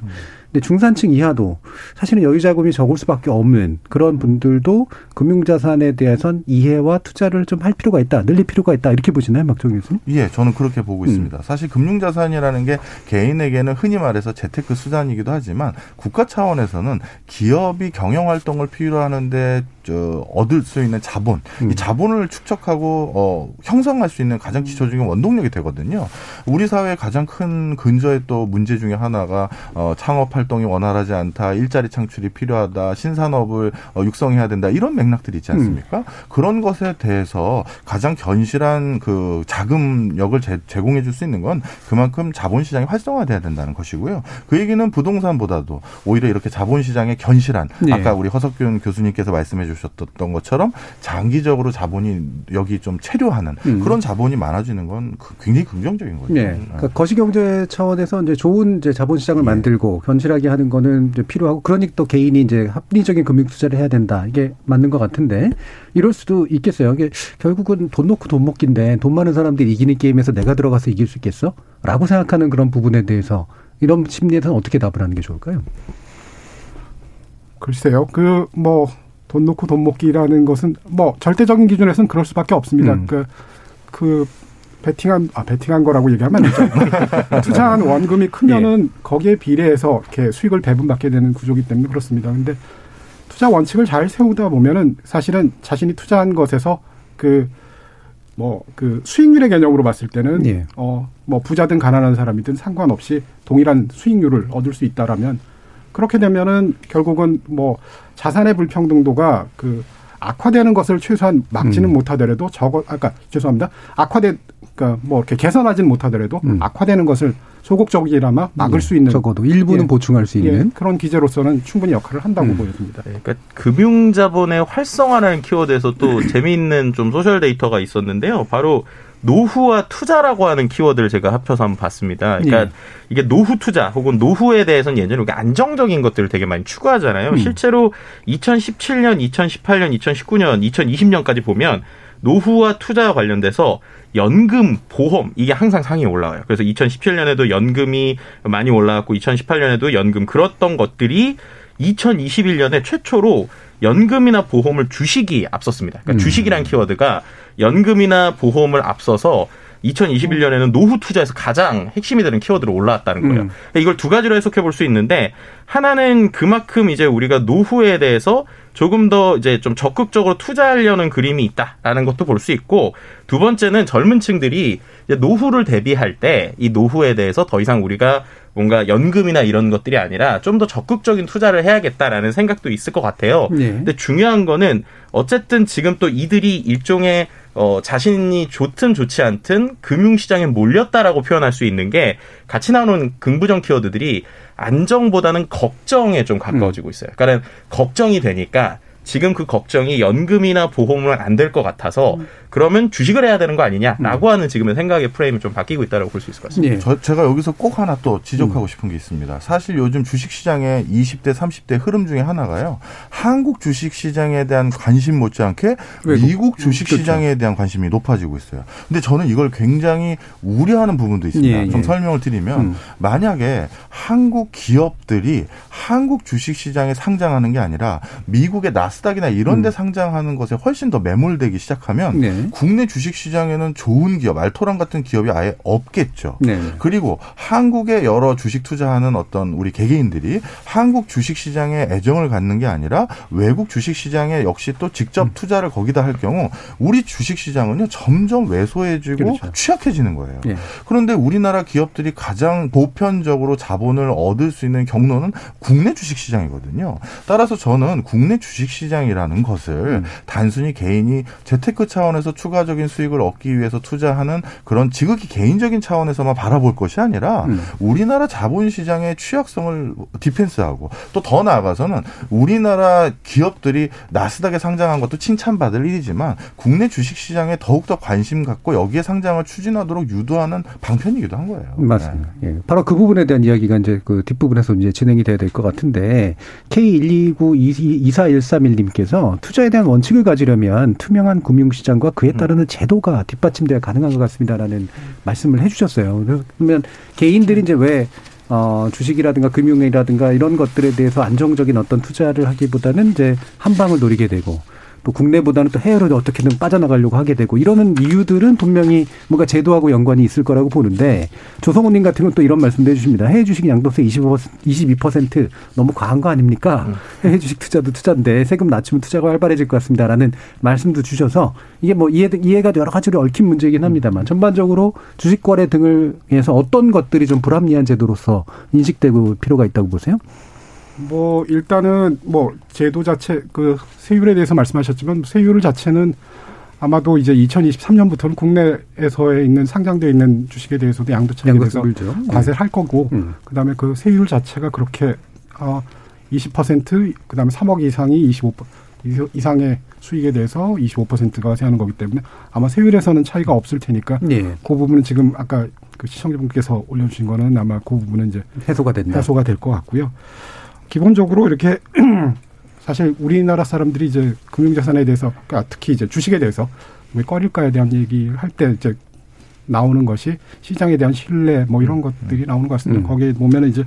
근데 중산층 이하도 사실은 여유 자금이 적을 수밖에 없는 그런 분들도 금융자산에 대해선 이해와 투자를 좀 할 필요가 있다, 늘릴 필요가 있다 이렇게 보시나요, 박정 교수님? 예, 저는 그렇게 보고 있습니다. 사실 금융자산이라는 게 개인에게는 흔히 말해서 재테크 수단이기도 하지만 국가 차원에서는 기업이 경영 활동을 필요로 하는데 저 얻을 수 있는 자본, 이 자본을 축적하고 어 형성할 수 있는 가장 기초적인 원동력이 되거든요. 우리 사회의 가장 큰 근저의 또 문제 중에 하나가 어 창업 활동 활동이 원활하지 않다, 일자리 창출이 필요하다, 신산업을 어, 육성해야 된다 이런 맥락들이 있지 않습니까? 음. 그런 것에 대해서 가장 견실한 그 자금력을 제, 공해 줄 수 있는 건 그만큼 자본시장이 활성화돼야 된다는 것이고요. 그 얘기는 부동산보다도 오히려 이렇게 자본시장의 견실한 네. 아까 우리 허석균 교수님께서 말씀해 주셨던 것처럼 장기적으로 자본이 여기 좀 체류하는 음. 그런 자본이 많아지는 건그 굉장히 긍정적인 거죠. 네. 그러니까 거시경제 차원에서 이제 좋은 이제 자본시장을 네. 만들고 견실 하게 하는 거는 이제 필요하고 그러니까 또 개인이 이제 합리적인 금융 투자를 해야 된다. 이게 맞는 것 같은데 이럴 수도 있겠어요. 이게 결국은 돈 놓고 돈 먹기인데 돈 많은 사람들이 이기는 게임에서 내가 들어가서 이길 수 있겠어? 라고 생각하는 그런 부분에 대해서 이런 심리에 대해서는 어떻게 답을 하는 게 좋을까요? 글쎄요. 그 뭐 돈 놓고 돈 먹기라는 것은 뭐 절대적인 기준에서는 그럴 수밖에 없습니다. 음. 그, 그 베팅한 아 베팅한 거라고 얘기하면 안 되죠. 투자한 원금이 크면은 예. 거기에 비례해서 이렇게 수익을 배분받게 되는 구조기 때문에 그렇습니다. 근데 투자 원칙을 잘 세우다 보면은 사실은 자신이 투자한 것에서 그 뭐 그 수익률의 개념으로 봤을 때는 예. 어뭐 부자든 가난한 사람이든 상관없이 동일한 수익률을 얻을 수 있다라면 그렇게 되면은 결국은 뭐 자산의 불평등도가 그 악화되는 것을 최소한 막지는 음. 못하더라도 적어 아까 죄송합니다. 악화된 그러니까 뭐 이렇게 개선하지는 못하더라도 음. 악화되는 것을 소극적이나마 막을 네. 수 있는 적어도 일부는 예. 보충할 수 있는 예. 그런 기제로서는 충분히 역할을 한다고 음. 보여집니다. 네. 그러니까 금융 자본의 활성화라는 키워드에서 또 재미있는 좀 social 데이터가 있었는데요. 바로 노후와 투자라고 하는 키워드를 제가 합쳐서 한번 봤습니다. 그러니까 예. 이게 노후 투자 혹은 노후에 대해서는 예전에 우리가 안정적인 것들을 되게 많이 추구하잖아요. 음. 실제로 2017년, 2018년, 2019년, 2020년까지 보면 노후와 투자와 관련돼서 연금, 보험 이게 항상 상위에 올라와요. 그래서 2017년에도 연금이 많이 올라왔고 2018년에도 연금 그렇던 것들이 2021년에 최초로 연금이나 보험을 주식이 앞섰습니다. 그러니까 음. 주식이란 키워드가 연금이나 보험을 앞서서 2021년에는 노후 투자에서 가장 핵심이 되는 키워드로 올라왔다는 거예요. 음. 그러니까 이걸 두 가지로 해석해 볼 수 있는데 하나는 그만큼 이제 우리가 노후에 대해서 조금 더 이제 좀 적극적으로 투자하려는 그림이 있다라는 것도 볼 수 있고 두 번째는 젊은 층들이 노후를 대비할 때 이 노후에 대해서 더 이상 우리가 뭔가 연금이나 이런 것들이 아니라 좀 더 적극적인 투자를 해야겠다라는 생각도 있을 것 같아요. 네. 근데 중요한 거는 어쨌든 지금 또 이들이 일종의 어, 자신이 좋든 좋지 않든 금융시장에 몰렸다라고 표현할 수 있는 게 같이 나오는 긍부정 키워드들이 안정보다는 걱정에 좀 가까워지고 있어요. 그러니까 걱정이 되니까 지금 그 걱정이 연금이나 보험은 안 될 것 같아서 음. 그러면 주식을 해야 되는 거 아니냐라고 음. 하는 지금의 생각의 프레임이 좀 바뀌고 있다고 볼 수 있을 것 같습니다. 네. 저, 제가 여기서 꼭 하나 또 지적하고 음. 싶은 게 있습니다. 사실 요즘 주식 시장의 20대, 30대 흐름 중에 하나가요. 한국 주식 시장에 대한 관심 못지않게 외국. 미국 주식 그렇죠. 시장에 대한 관심이 높아지고 있어요. 근데 저는 이걸 굉장히 우려하는 부분도 있습니다. 예, 좀 예. 설명을 드리면 음. 만약에 한국 기업들이 한국 주식 시장에 상장하는 게 아니라 미국의 나스 닥이나 이런 데 음. 상장하는 것에 훨씬 더 매몰되기 시작하면 네. 국내 주식 시장에는 좋은 기업, 알토란 같은 기업이 아예 없겠죠. 네. 그리고 한국에 여러 주식 투자하는 어떤 우리 개개인들이 한국 주식 시장에 애정을 갖는 게 아니라 외국 주식 시장에 역시 또 직접 음. 투자를 거기다 할 경우 우리 주식 시장은요 점점 왜소해지고 그렇죠. 취약해지는 거예요. 네. 그런데 우리나라 기업들이 가장 보편적으로 자본을 얻을 수 있는 경로는 국내 주식 시장이거든요. 따라서 저는 국내 주식 시장 이라는 것을 음. 단순히 개인이 재테크 차원에서 추가적인 수익을 얻기 위해서 투자하는 그런 지극히 개인적인 차원에서만 바라볼 것이 아니라 음. 우리나라 자본시장의 취약성을 디펜스하고 또 더 나아가서는 우리나라 기업들이 나스닥에 상장한 것도 칭찬받을 일이지만 국내 주식시장에 더욱더 관심 갖고 여기에 상장을 추진하도록 유도하는 방편이기도 한 거예요. 맞습니다. 네. 예. 바로 그 부분에 대한 이야기가 이제 그 뒷부분에서 이제 진행이 돼야 될 것 같은데 K129-24131 님께서 투자에 대한 원칙을 가지려면 투명한 금융시장과 그에 음. 따르는 제도가 뒷받침돼야 가능한 것 같습니다라는 말씀을 해주셨어요. 그러면 개인들이 이제 왜 어, 주식이라든가 금융이라든가 이런 것들에 대해서 안정적인 어떤 투자를 하기보다는 이제 한 방을 노리게 되고 또 국내보다는 또 해외로 어떻게든 빠져나가려고 하게 되고 이러는 이유들은 분명히 뭔가 제도하고 연관이 있을 거라고 보는데 조성훈님 같은 건 또 이런 말씀도 해주십니다. 해외 주식 양도세 25%, 22% 너무 과한 거 아닙니까? 음. 해외 주식 투자도 투자인데 세금 낮추면 투자가 활발해질 것 같습니다라는 말씀도 주셔서 이게 뭐 이해, 이해가 여러 가지로 얽힌 문제이긴 합니다만 전반적으로 주식 거래 등을 해서 어떤 것들이 좀 불합리한 제도로서 인식되고 필요가 있다고 보세요? 뭐 일단은 뭐 제도 자체 그 세율에 대해서 말씀하셨지만 세율 자체는 아마도 이제 2023년부터는 국내에서 있는 상장되어 있는 주식에 대해서도 양도차익에 대해서 과세를 할 거고 음. 그다음에 그 세율 자체가 그렇게 어 20% 그다음에 3억 이상이 25 이상의 수익에 대해서 25%가 과세하는 거기 때문에 아마 세율에서는 차이가 없을 테니까 네. 그 부분은 지금 아까 그 시청자분께서 올려주신 거는 아마 그 부분은 이제 해소가 된다. 해소가 될 것 같고요. 기본적으로 이렇게 사실 우리나라 사람들이 이제 금융자산에 대해서 그러니까 특히 이제 주식에 대해서 왜 꺼릴까에 대한 얘기를 할때 이제 나오는 것이 시장에 대한 신뢰 뭐 이런 것들이 나오는 것 같습니다. 음. 거기에 보면은 이제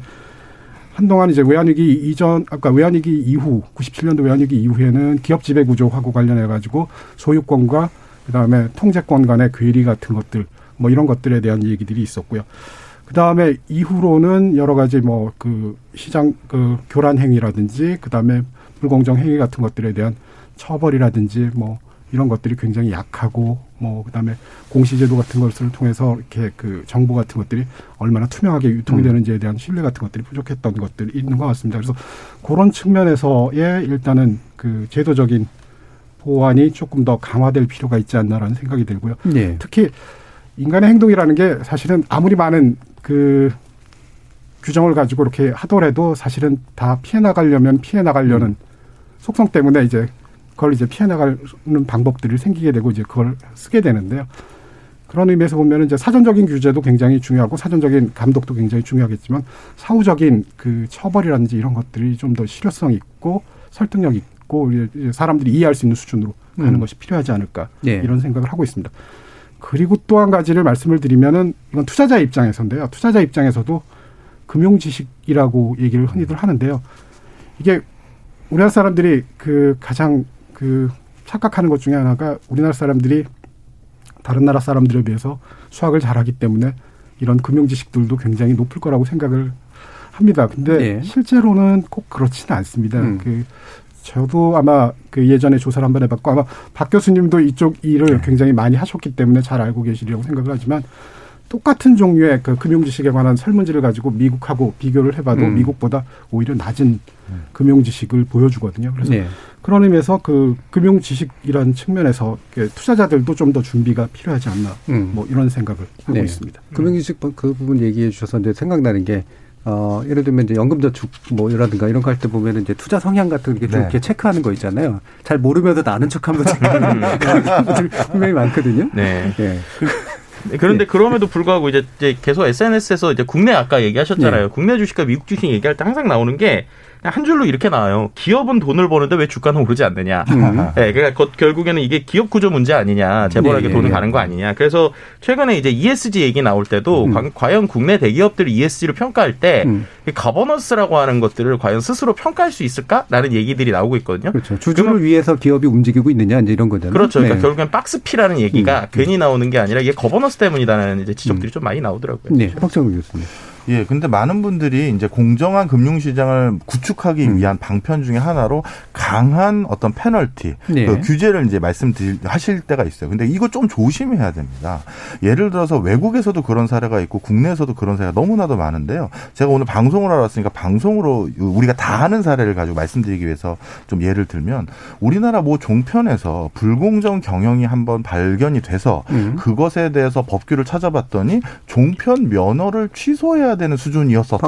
한동안 이제 외환위기 이전 아까 외환위기 이후 97년도 외환위기 이후에는 기업 지배 구조하고 관련해 가지고 소유권과 그다음에 통제권 간의 괴리 같은 것들 뭐 이런 것들에 대한 얘기들이 있었고요. 그 다음에 이후로는 여러 가지 뭐 그 시장 그 교란 행위라든지 그 다음에 불공정 행위 같은 것들에 대한 처벌이라든지 뭐 이런 것들이 굉장히 약하고 뭐 그다음에 공시제도 같은 것을 통해서 이렇게 그 정보 같은 것들이 얼마나 투명하게 유통이 음. 되는지에 대한 신뢰 같은 것들이 부족했던 것들이 있는 것 같습니다. 그래서 그런 측면에서의 일단은 그 제도적인 보완이 조금 더 강화될 필요가 있지 않나라는 생각이 들고요. 네. 특히 인간의 행동이라는 게 사실은 아무리 많은 그 규정을 가지고 이렇게 하더라도 사실은 다 피해 나가려면 피해 나가려는 음. 속성 때문에 이제 그걸 이제 피해 나가는 방법들이 생기게 되고 이제 그걸 쓰게 되는데요. 그런 의미에서 보면 이제 사전적인 규제도 굉장히 중요하고 사전적인 감독도 굉장히 중요하겠지만 사후적인 그 처벌이라든지 이런 것들이 좀 더 실효성 있고 설득력 있고 사람들이 이해할 수 있는 수준으로 가는 음. 것이 필요하지 않을까 네. 이런 생각을 하고 있습니다. 그리고 또 한 가지를 말씀을 드리면은 이건 투자자 입장에서인데요. 투자자 입장에서도 금융 지식이라고 얘기를 흔히들 하는데요. 이게 우리나라 사람들이 그 가장 그 착각하는 것 중에 하나가 우리나라 사람들이 다른 나라 사람들에 비해서 수학을 잘하기 때문에 이런 금융 지식들도 굉장히 높을 거라고 생각을 합니다. 근데 네. 실제로는 꼭 그렇지는 않습니다. 음. 그 저도 아마 그 예전에 조사를 한번 해봤고 아마 박 교수님도 이쪽 일을 네. 굉장히 많이 하셨기 때문에 잘 알고 계시리라고 생각을 하지만 똑같은 종류의 그 금융 지식에 관한 설문지를 가지고 미국하고 비교를 해봐도 음. 미국보다 오히려 낮은 음. 금융 지식을 보여주거든요. 그래서 네. 그런 의미에서 그 금융 지식이라는 측면에서 투자자들도 좀 더 준비가 필요하지 않나 음. 뭐 이런 생각을 하고 네. 있습니다. 금융 지식 그 부분 얘기해 주셔서 이제 생각나는 게 어, 예를 들면 이제 연금저축 뭐라든가 이런 거 할 때 보면은 이제 투자 성향 같은 게 네. 이렇게 체크하는 거 있잖아요. 잘 모르면서 나는 척하면서 분명히 많거든요. 네. 네. 그런데 네. 그럼에도 불구하고 이제, 이제 계속 SNS에서 이제 국내 아까 얘기하셨잖아요. 네. 국내 주식과 미국 주식 얘기할 때 항상 나오는 게 한 줄로 이렇게 나와요. 기업은 돈을 버는데 왜 주가는 오르지 않느냐. 음. 네, 그러니까 결국에는 이게 기업 구조 문제 아니냐. 재벌에게 네, 돈을 가는 거 아니냐. 그래서 최근에 이제 ESG 얘기 나올 때도 음. 과연 국내 대기업들이 ESG를 평가할 때 음. governance라고 하는 것들을 과연 스스로 평가할 수 있을까라는 얘기들이 나오고 있거든요. 그렇죠. 주주를 위해서 기업이 움직이고 있느냐 이제 이런 거잖아요. 그렇죠. 그러니까 네. 결국엔 박스피라는 얘기가 음. 괜히 나오는 게 아니라 이게 거버넌스 때문이다라는 이제 지적들이 음. 좀 많이 나오더라고요. 네. 박정우 교수님. 예, 근데 많은 분들이 이제 공정한 금융시장을 구축하기 음. 위한 방편 중에 하나로 강한 어떤 페널티, 네. 그 규제를 이제 말씀하실 때가 있어요. 근데 이거 좀 조심해야 됩니다. 예를 들어서 외국에서도 그런 사례가 있고 국내에서도 그런 사례가 너무나도 많은데요. 제가 오늘 방송을 알았으니까 방송으로 우리가 다 아는 사례를 가지고 말씀드리기 위해서 좀 예를 들면 우리나라 뭐 종편에서 불공정 경영이 한번 발견이 돼서 음. 그것에 대해서 법규를 찾아봤더니 종편 면허를 취소해야 되는 수준이었었어요.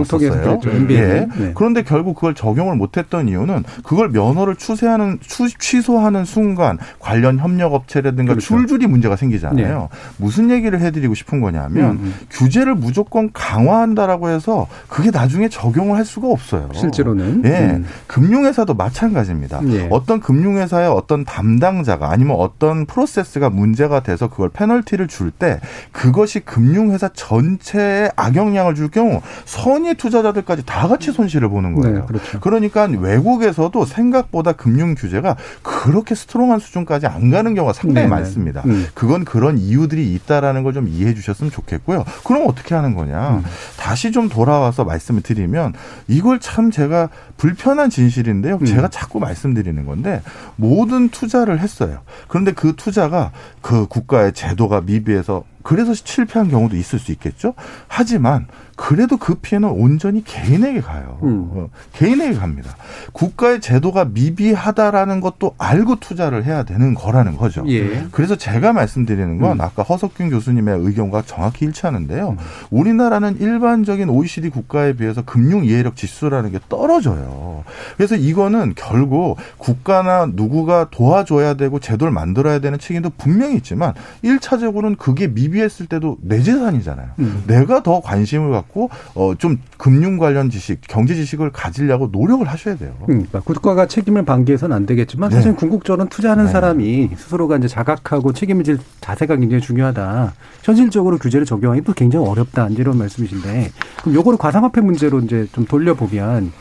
예. 네. 그런데 결국 그걸 적용을 못했던 이유는 그걸 면허를 추세하는 취소하는 순간 관련 협력 업체라든가 그렇죠. 줄줄이 문제가 생기잖아요. 네. 무슨 얘기를 해드리고 싶은 거냐면 음, 음. 규제를 무조건 강화한다라고 해서 그게 나중에 적용을 할 수가 없어요. 실제로는 예, 음. 금융회사도 마찬가지입니다. 예. 어떤 금융회사의 어떤 담당자가 아니면 어떤 프로세스가 문제가 돼서 그걸 페널티를 줄 때 그것이 금융회사 전체에 악영향을 줄 경우 선의 투자자들까지 다 같이 손실을 보는 거예요. 네, 그렇죠. 그러니까 외국에서도 생각보다 금융 규제가 그렇게 스트롱한 수준까지 안 가는 경우가 상당히 네, 네. 많습니다. 음. 그건 그런 이유들이 있다라는 걸 좀 이해해 주셨으면 좋겠고요. 그럼 어떻게 하는 거냐? 음. 다시 좀 돌아와서 말씀을 드리면 이걸 참 제가 불편한 진실인데요. 음. 제가 자꾸 말씀드리는 건데 모든 투자를 했어요. 그런데 그 투자가 그 국가의 제도가 미비해서 그래서 실패한 경우도 있을 수 있겠죠. 하지만 그래도 그 피해는 온전히 개인에게 가요. 음. 어, 개인에게 갑니다. 국가의 제도가 미비하다라는 것도 알고 투자를 해야 되는 거라는 거죠. 예. 그래서 제가 말씀드리는 건 음. 아까 허석균 교수님의 의견과 정확히 일치하는데요. 음. 우리나라는 일반적인 OECD 국가에 비해서 금융 이해력 지수라는 게 떨어져요. 그래서 이거는 결국 국가나 누구가 도와줘야 되고 제도를 만들어야 되는 책임도 분명히 있지만 일차적으로는 그게 미비했을 때도 내 재산이잖아요. 음. 내가 더 관심을 갖고 어, 좀 금융 관련 지식, 경제 지식을 가지려고 노력을 하셔야 돼요. 음, 그러니까 국가가 책임을 방기해서는 안 되겠지만 네. 사실 궁극적으로는 투자하는 네. 사람이 스스로가 이제 자각하고 책임을 질 자세가 굉장히 중요하다. 현실적으로 규제를 적용하기 도 굉장히 어렵다. 이런 말씀이신데 그럼 요거를 가상화폐 문제로 이제 좀 돌려보면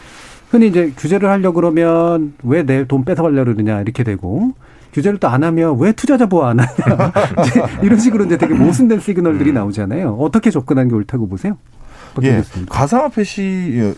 흔히 이제 규제를 하려 고 그러면 왜 내 돈 뺏어가려 그러느냐 이렇게 되고 규제를 또 안 하면 왜 투자자 보호 안 하냐 이런 식으로 이제 되게 모순된 시그널들이 음. 나오잖아요. 어떻게 접근하는 게 옳다고 보세요? 예, 가상화폐 시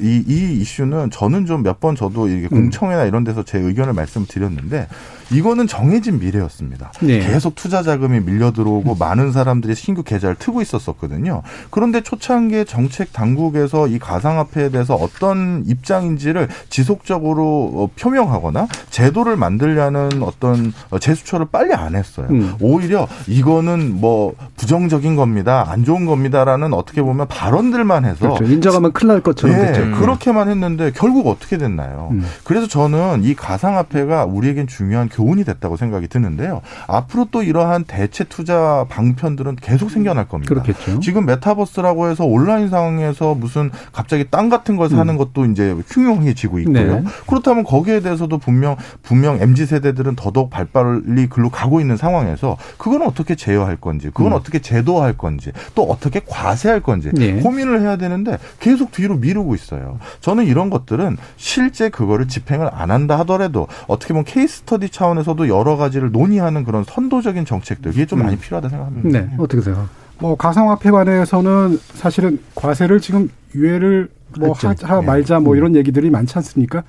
이, 이 이슈는 저는 좀 몇 번 저도 이게 음. 공청회나 이런 데서 제 의견을 말씀드렸는데 이거는 정해진 미래였습니다. 네. 계속 투자 자금이 밀려 들어오고 음. 많은 사람들이 신규 계좌를 트고 있었었거든요. 그런데 초창기에 정책 당국에서 이 가상화폐에 대해서 어떤 입장인지를 지속적으로 어, 표명하거나 제도를 만들려는 어떤 제스처를 빨리 안 했어요. 음. 오히려 이거는 뭐 부정적인 겁니다. 안 좋은 겁니다라는 어떻게 보면 발언들만 해서 그렇죠. 인정하면 큰일 날 것처럼 네, 됐죠. 그렇게만 했는데 결국 어떻게 됐나요? 음. 그래서 저는 이 가상화폐가 우리에겐 중요한 교 훈이 됐다고 생각이 드는데요. 앞으로 또 이러한 대체 투자 방편들은 계속 생겨날 겁니다. 그렇겠죠. 지금 메타버스라고 해서 온라인 상에서 무슨 갑자기 땅 같은 걸 사는 음. 것도 이제 흉흉해지고 있고요. 네. 그렇다면 거기에 대해서도 분명 분명 mz 세대들은 더더욱 발빨리 글로 가고 있는 상황에서 그건 어떻게 제어할 건지, 그건 음. 어떻게 제도할 건지, 또 어떻게 과세할 건지 네. 고민을 해야 되는데 계속 뒤로 미루고 있어요. 저는 이런 것들은 실제 그거를 집행을 안 한다 하더라도 어떻게 보면 case study 차원 차원에서도 여러 가지를 논의하는 그런 선도적인 정책들 이게 좀 많이 음. 필요하다 생각합니다. 네, 어떻게 생각하세요? 뭐 가상화폐 관해서는 사실은 과세를 지금 유예를 뭐 하, 하, 말자 뭐 음. 이런 얘기들이 많지 않습니까?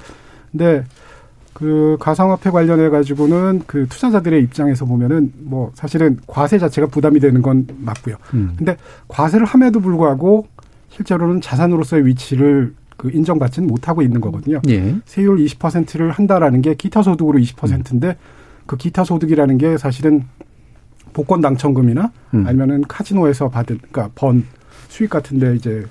근데 그 가상화폐 관련해 가지고는 그 투자자들의 입장에서 보면은 뭐 사실은 과세 자체가 부담이 되는 건 맞고요. 음. 근데 과세를 함에도 불구하고 실제로는 자산으로서의 위치를 그 인정받지는 못하고 있는 거거든요. 예. 세율 20%를 한다라는 게 기타 소득으로 20%인데 음. 그 기타 소득이라는 게 사실은 복권 당첨금이나 음. 아니면은 카지노에서 받은 그러니까 번 수익 같은데 이제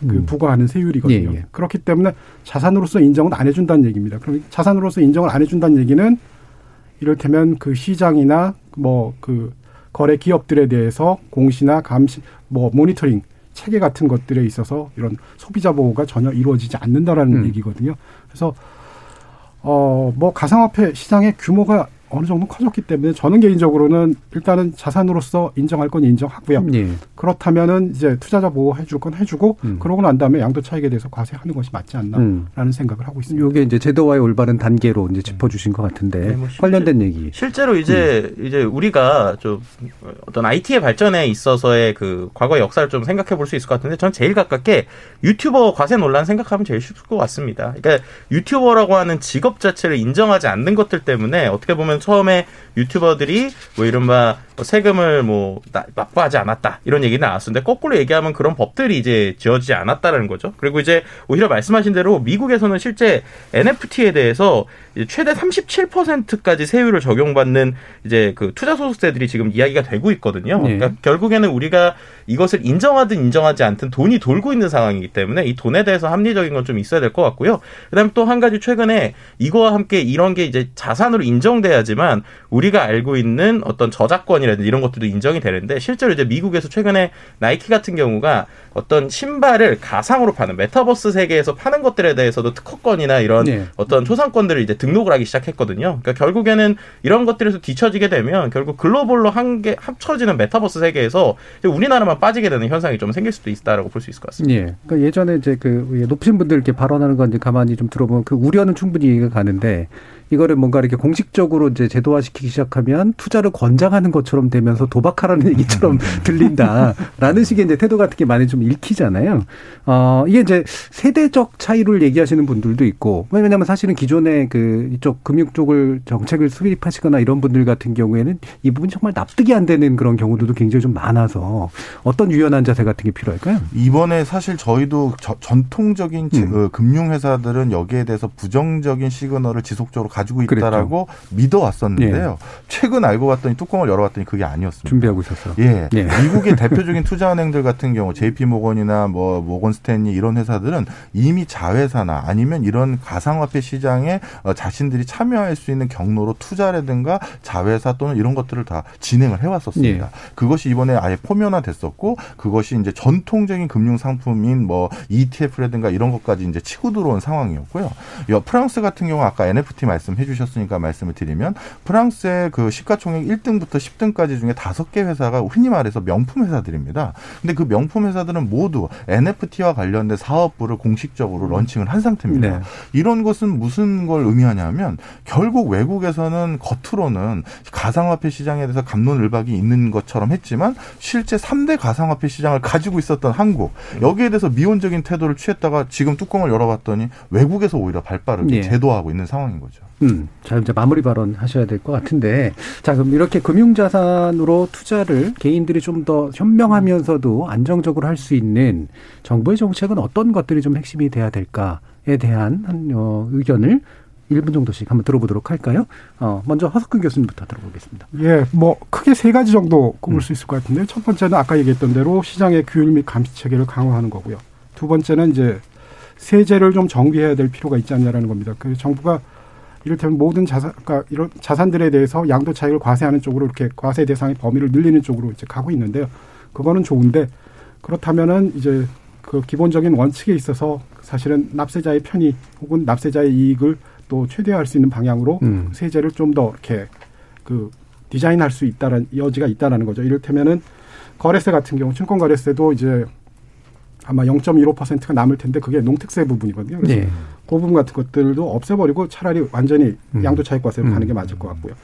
그 음. 부과하는 세율이거든요. 예, 예. 그렇기 때문에 자산으로서 인정을 안 해준다는 얘기입니다. 그럼 자산으로서 인정을 안 해준다는 얘기는 이를테면 그 시장이나 뭐 그 거래 기업들에 대해서 공시나 감시 뭐 모니터링 체계 같은 것들에 있어서 이런 소비자 보호가 전혀 이루어지지 않는다라는 음. 얘기거든요. 그래서 어 뭐 가상화폐 시장의 규모가 어느 정도 커졌기 때문에 저는 개인적으로는 일단은 자산으로서 인정할 건 인정하고요. 예. 그렇다면은 이제 투자자 보호해 줄 건 해주고 음. 그러고 난 다음에 양도 차익에 대해서 과세하는 것이 맞지 않나라는 음. 생각을 하고 있습니다. 이게 이제 제도와의 올바른 단계로 이제 짚어주신 것 같은데 네, 뭐 관련된 얘기. 실제로 이제 음. 이제 우리가 좀 어떤 IT의 발전에 있어서의 그 과거 역사를 좀 생각해 볼 수 있을 것 같은데 저는 제일 가깝게 유튜버 과세 논란 생각하면 제일 쉽을 것 같습니다. 그러니까 유튜버라고 하는 직업 자체를 인정하지 않는 것들 때문에 어떻게 보면 보면 처음에 유튜버들이 뭐 이른바 뭐 세금을 뭐 납부하지 않았다 이런 얘기 나왔었는데 거꾸로 얘기하면 그런 법들이 이제 지어지지 않았다라는 거죠. 그리고 이제 오히려 말씀하신 대로 미국에서는 실제 NFT에 대해서 최대 37%까지 세율을 적용받는 이제 그 투자 소득세들이 지금 이야기가 되고 있거든요. 네. 그러니까 결국에는 우리가 이것을 인정하든 인정하지 않든 돈이 돌고 있는 상황이기 때문에 이 돈에 대해서 합리적인 건 좀 있어야 될 것 같고요. 그다음에 또 한 가지 최근에 이거와 함께 이런 게 이제 자산으로 인정돼야지만 우리가 알고 있는 어떤 저작권이라든지 이런 것들도 인정이 되는데 실제로 이제 미국에서 최근에 나이키 같은 경우가 어떤 신발을 가상으로 파는 메타버스 세계에서 파는 것들에 대해서도 특허권이나 이런 네. 어떤 초상권들을 이제 등록을 하기 시작했거든요. 그러니까 결국에는 이런 것들에서 뒤처지게 되면 결국 글로벌로 한개 합쳐지는 메타버스 세계에서 우리나라만 빠지게 되는 현상이 좀 생길 수도 있다라고 볼 수 있을 것 같습니다. 예. 그러니까 예전에 이제 그 높으신 분들 이렇게 발언하는 건 이제 가만히 좀 들어보면 그 우려는 충분히 이해가 가는데 이거를 뭔가 이렇게 공식적으로 이제 제도화시키기 시작하면 투자를 권장하는 것처럼 되면서 도박하라는 얘기처럼 들린다라는 식의 이제 태도 같은 게 많이 좀 읽히잖아요. 어, 이게 이제 세대적 차이를 얘기하시는 분들도 있고 왜냐하면 사실은 기존에 그 이쪽 금융 쪽을 정책을 수립하시거나 이런 분들 같은 경우에는 이 부분 정말 납득이 안 되는 그런 경우들도 굉장히 좀 많아서 어떤 유연한 자세 같은 게 필요할까요? 이번에 사실 저희도 저, 전통적인 음. 그 금융 회사들은 여기에 대해서 부정적인 시그널을 지속적으로 가지고 있다라고 그랬죠. 믿어왔었는데요. 예. 최근 알고 봤더니 뚜껑을 열어봤더니 그게 아니었습니다. 준비하고 있었어. 예. 예. 미국의 대표적인 투자은행들 같은 경우 JP 모건이나 뭐 모건 스탠리 이런 회사들은 이미 자회사나 아니면 이런 가상화폐 시장에 어, 자신들이 참여할 수 있는 경로로 투자라든가 자회사 또는 이런 것들을 다 진행을 해왔었습니다. 예. 그것이 이번에 아예 포면화됐었고 그것이 이제 전통적인 금융 상품인 뭐 ETF라든가 이런 것까지 이제 치고 들어온 상황이었고요. 프랑스 같은 경우 아까 NFT 말씀 말씀해 주셨으니까 말씀을 드리면 프랑스의 그 시가총액 1등부터 10등까지 중에 다섯 개 회사가 흔히 말해서 명품 회사들입니다. 근데 그 명품 회사들은 모두 NFT와 관련된 사업부를 공식적으로 런칭을 한 상태입니다. 네. 이런 것은 무슨 걸 의미하냐면 결국 외국에서는 겉으로는 가상화폐 시장에 대해서 감론을박이 있는 것처럼 했지만 실제 3대 가상화폐 시장을 가지고 있었던 한국 여기에 대해서 미온적인 태도를 취했다가 지금 뚜껑을 열어봤더니 외국에서 오히려 발빠르게 네. 제도하고 있는 상황인 거죠. 음, 자 이제 마무리 발언 하셔야 될 것 같은데, 자 그럼 이렇게 금융자산으로 투자를 개인들이 좀 더 현명하면서도 안정적으로 할 수 있는 정부의 정책은 어떤 것들이 좀 핵심이 돼야 될까에 대한 한 어, 의견을 1분 정도씩 한번 들어보도록 할까요? 어, 먼저 허석근 교수님부터 들어보겠습니다. 예, 뭐 크게 세 가지 정도 꼽을 음. 수 있을 것 같은데요. 첫 번째는 아까 얘기했던 대로 시장의 규율 및 감시 체계를 강화하는 거고요. 두 번째는 이제 세제를 좀 정비해야 될 필요가 있지 않냐라는 겁니다. 그 정부가 이를테면 모든 자산, 그러니까 이런 자산들에 대해서 양도 차익을 과세하는 쪽으로 이렇게 과세 대상의 범위를 늘리는 쪽으로 이제 가고 있는데요. 그거는 좋은데 그렇다면은 이제 그 기본적인 원칙에 있어서 사실은 납세자의 편의 혹은 납세자의 이익을 또 최대화할 수 있는 방향으로 음. 세제를 좀 더 이렇게 그 디자인할 수 있다는 여지가 있다라는 거죠. 이를테면은 거래세 같은 경우 증권 거래세도 이제 아마 0.15%가 남을 텐데 그게 농특세 부분이거든요. 그래서 네. 그 부분 같은 것들도 없애버리고 차라리 완전히 음. 양도차익과세로 음. 가는 게 맞을 것 같고요.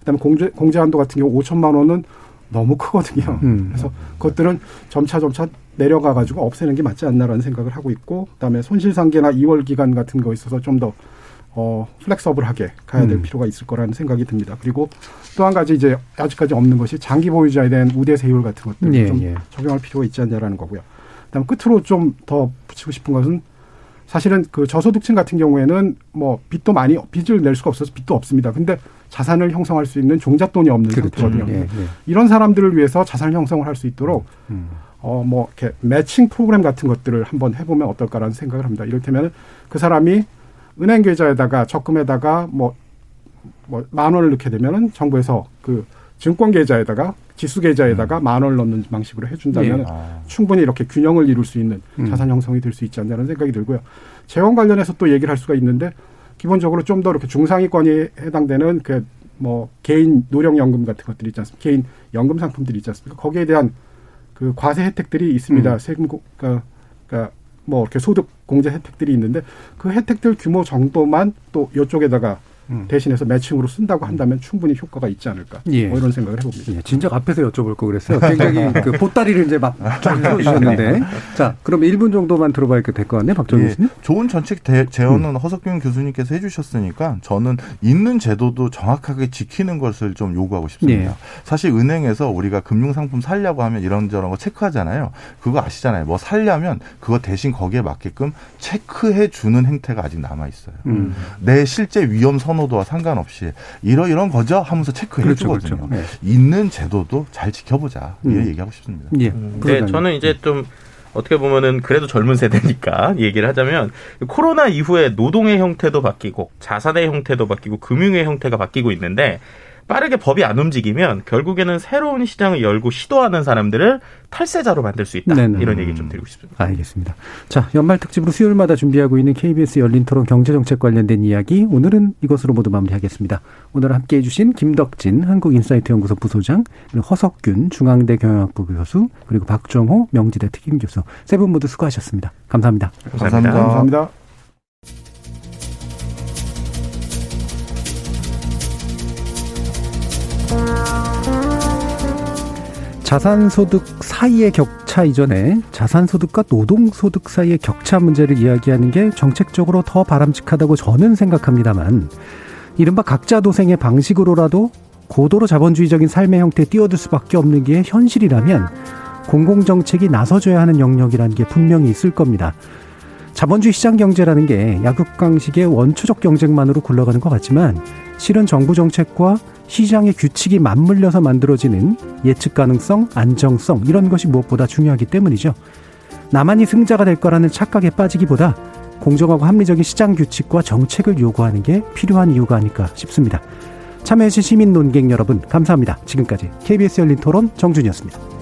그다음에 공제 공제 한도 같은 경우 5천만 원은 너무 크거든요. 음. 그래서 그것들은 점차 점차 내려가 가지고 없애는 게 맞지 않나라는 생각을 하고 있고 그다음에 손실 상계나 2월 기간 같은 거 있어서 좀더 어, 플렉서블하게 가야 될 음. 필요가 있을 거라는 생각이 듭니다. 그리고 또 한 가지 이제 아직까지 없는 것이 장기 보유자에 대한 우대 세율 같은 것들 예, 좀 예. 적용할 필요가 있지 않냐라는 거고요. 그다음 끝으로 좀 더 붙이고 싶은 것은 사실은 그 저소득층 같은 경우에는 뭐 빚도 많이 빚을 낼 수가 없어서 빚도 없습니다. 근데 자산을 형성할 수 있는 종잣돈이 없는 그렇죠. 상태거든요. 예, 예. 이런 사람들을 위해서 자산 형성을 할 수 있도록 음. 어 뭐 이렇게 매칭 프로그램 같은 것들을 한번 해보면 어떨까라는 생각을 합니다. 이를테면 그 사람이 은행 계좌에다가 적금에다가 뭐 뭐 만 원을 넣게 되면은 정부에서 그 증권 계좌에다가 지수 계좌에다가 음. 만 원을 넣는 방식으로 해준다면 예. 아. 충분히 이렇게 균형을 이룰 수 있는 음. 자산 형성이 될 수 있지 않냐는 생각이 들고요. 재원 관련해서 또 얘기를 할 수가 있는데 기본적으로 좀 더 이렇게 중상위권이 해당되는 그 뭐 개인 노령연금 같은 것들이 있지 않습니까? 개인 연금 상품들이 있지 않습니까? 거기에 대한 그 과세 혜택들이 있습니다. 음. 세금 그러니까, 그러니까 뭐 이렇게 소득 공제 혜택들이 있는데 그 혜택들 규모 정도만 또 이쪽에다가 음. 대신해서 매칭으로 쓴다고 한다면 충분히 효과가 있지 않을까 예. 뭐 이런 생각을 해봅니다. 예, 진작 앞에서 여쭤볼 거 그랬어요. 굉장히 그 보따리를 이제 막 풀어주셨는데 자 그럼 1분 정도만 들어봐야 될 것 같네요. 박정희 예, 교수님. 좋은 정책 대, 제언은 음. 허석균 교수님께서 해주셨으니까 저는 있는 제도도 정확하게 지키는 것을 좀 요구하고 싶습니다. 예. 사실 은행에서 우리가 금융상품 살려고 하면 이런저런 거 체크하잖아요. 그거 아시잖아요. 뭐 살려면 그거 대신 거기에 맞게끔 체크해 주는 행태가 아직 남아 있어요. 음. 내 실제 위험 선호 선호도와 상관없이 이러이런 거죠 하면서 체크해 그렇죠, 주거든요. 그렇죠. 네. 있는 제도도 잘 지켜보자. 음. 이 얘기하고 싶습니다. 예. 음. 네, 저는 이제 좀 어떻게 보면은 그래도 젊은 세대니까 얘기를 하자면 코로나 이후에 노동의 형태도 바뀌고 자산의 형태도 바뀌고 금융의 형태가 바뀌고 있는데 빠르게 법이 안 움직이면 결국에는 새로운 시장을 열고 시도하는 사람들을 탈세자로 만들 수 있다. 네네. 이런 얘기 좀 드리고 싶습니다. 알겠습니다. 자, 연말 특집으로 수요일마다 준비하고 있는 KBS 열린 토론 경제정책 관련된 이야기 오늘은 이것으로 모두 마무리하겠습니다. 오늘 함께 해주신 김덕진 한국인사이트 연구소 부소장 허석균 중앙대 경영학부 교수 그리고 박정호 명지대 특임 교수 세 분 모두 수고하셨습니다. 감사합니다. 감사합니다. 감사합니다. 감사합니다. 자산소득 사이의 격차 이전에 자산소득과 노동소득 사이의 격차 문제를 이야기하는 게 정책적으로 더 바람직하다고 저는 생각합니다만 이른바 각자 도생의 방식으로라도 고도로 자본주의적인 삶의 형태에 뛰어들 수밖에 없는 게 현실이라면 공공정책이 나서줘야 하는 영역이라는 게 분명히 있을 겁니다. 자본주의 시장 경제라는 게 약육강식의 원초적 경쟁만으로 굴러가는 것 같지만 실은 정부 정책과 시장의 규칙이 맞물려서 만들어지는 예측 가능성, 안정성 이런 것이 무엇보다 중요하기 때문이죠. 나만이 승자가 될 거라는 착각에 빠지기보다 공정하고 합리적인 시장 규칙과 정책을 요구하는 게 필요한 이유가 아닐까 싶습니다. 참여해주신 시민 논객 여러분 감사합니다. 지금까지 KBS 열린 토론 정준이었습니다.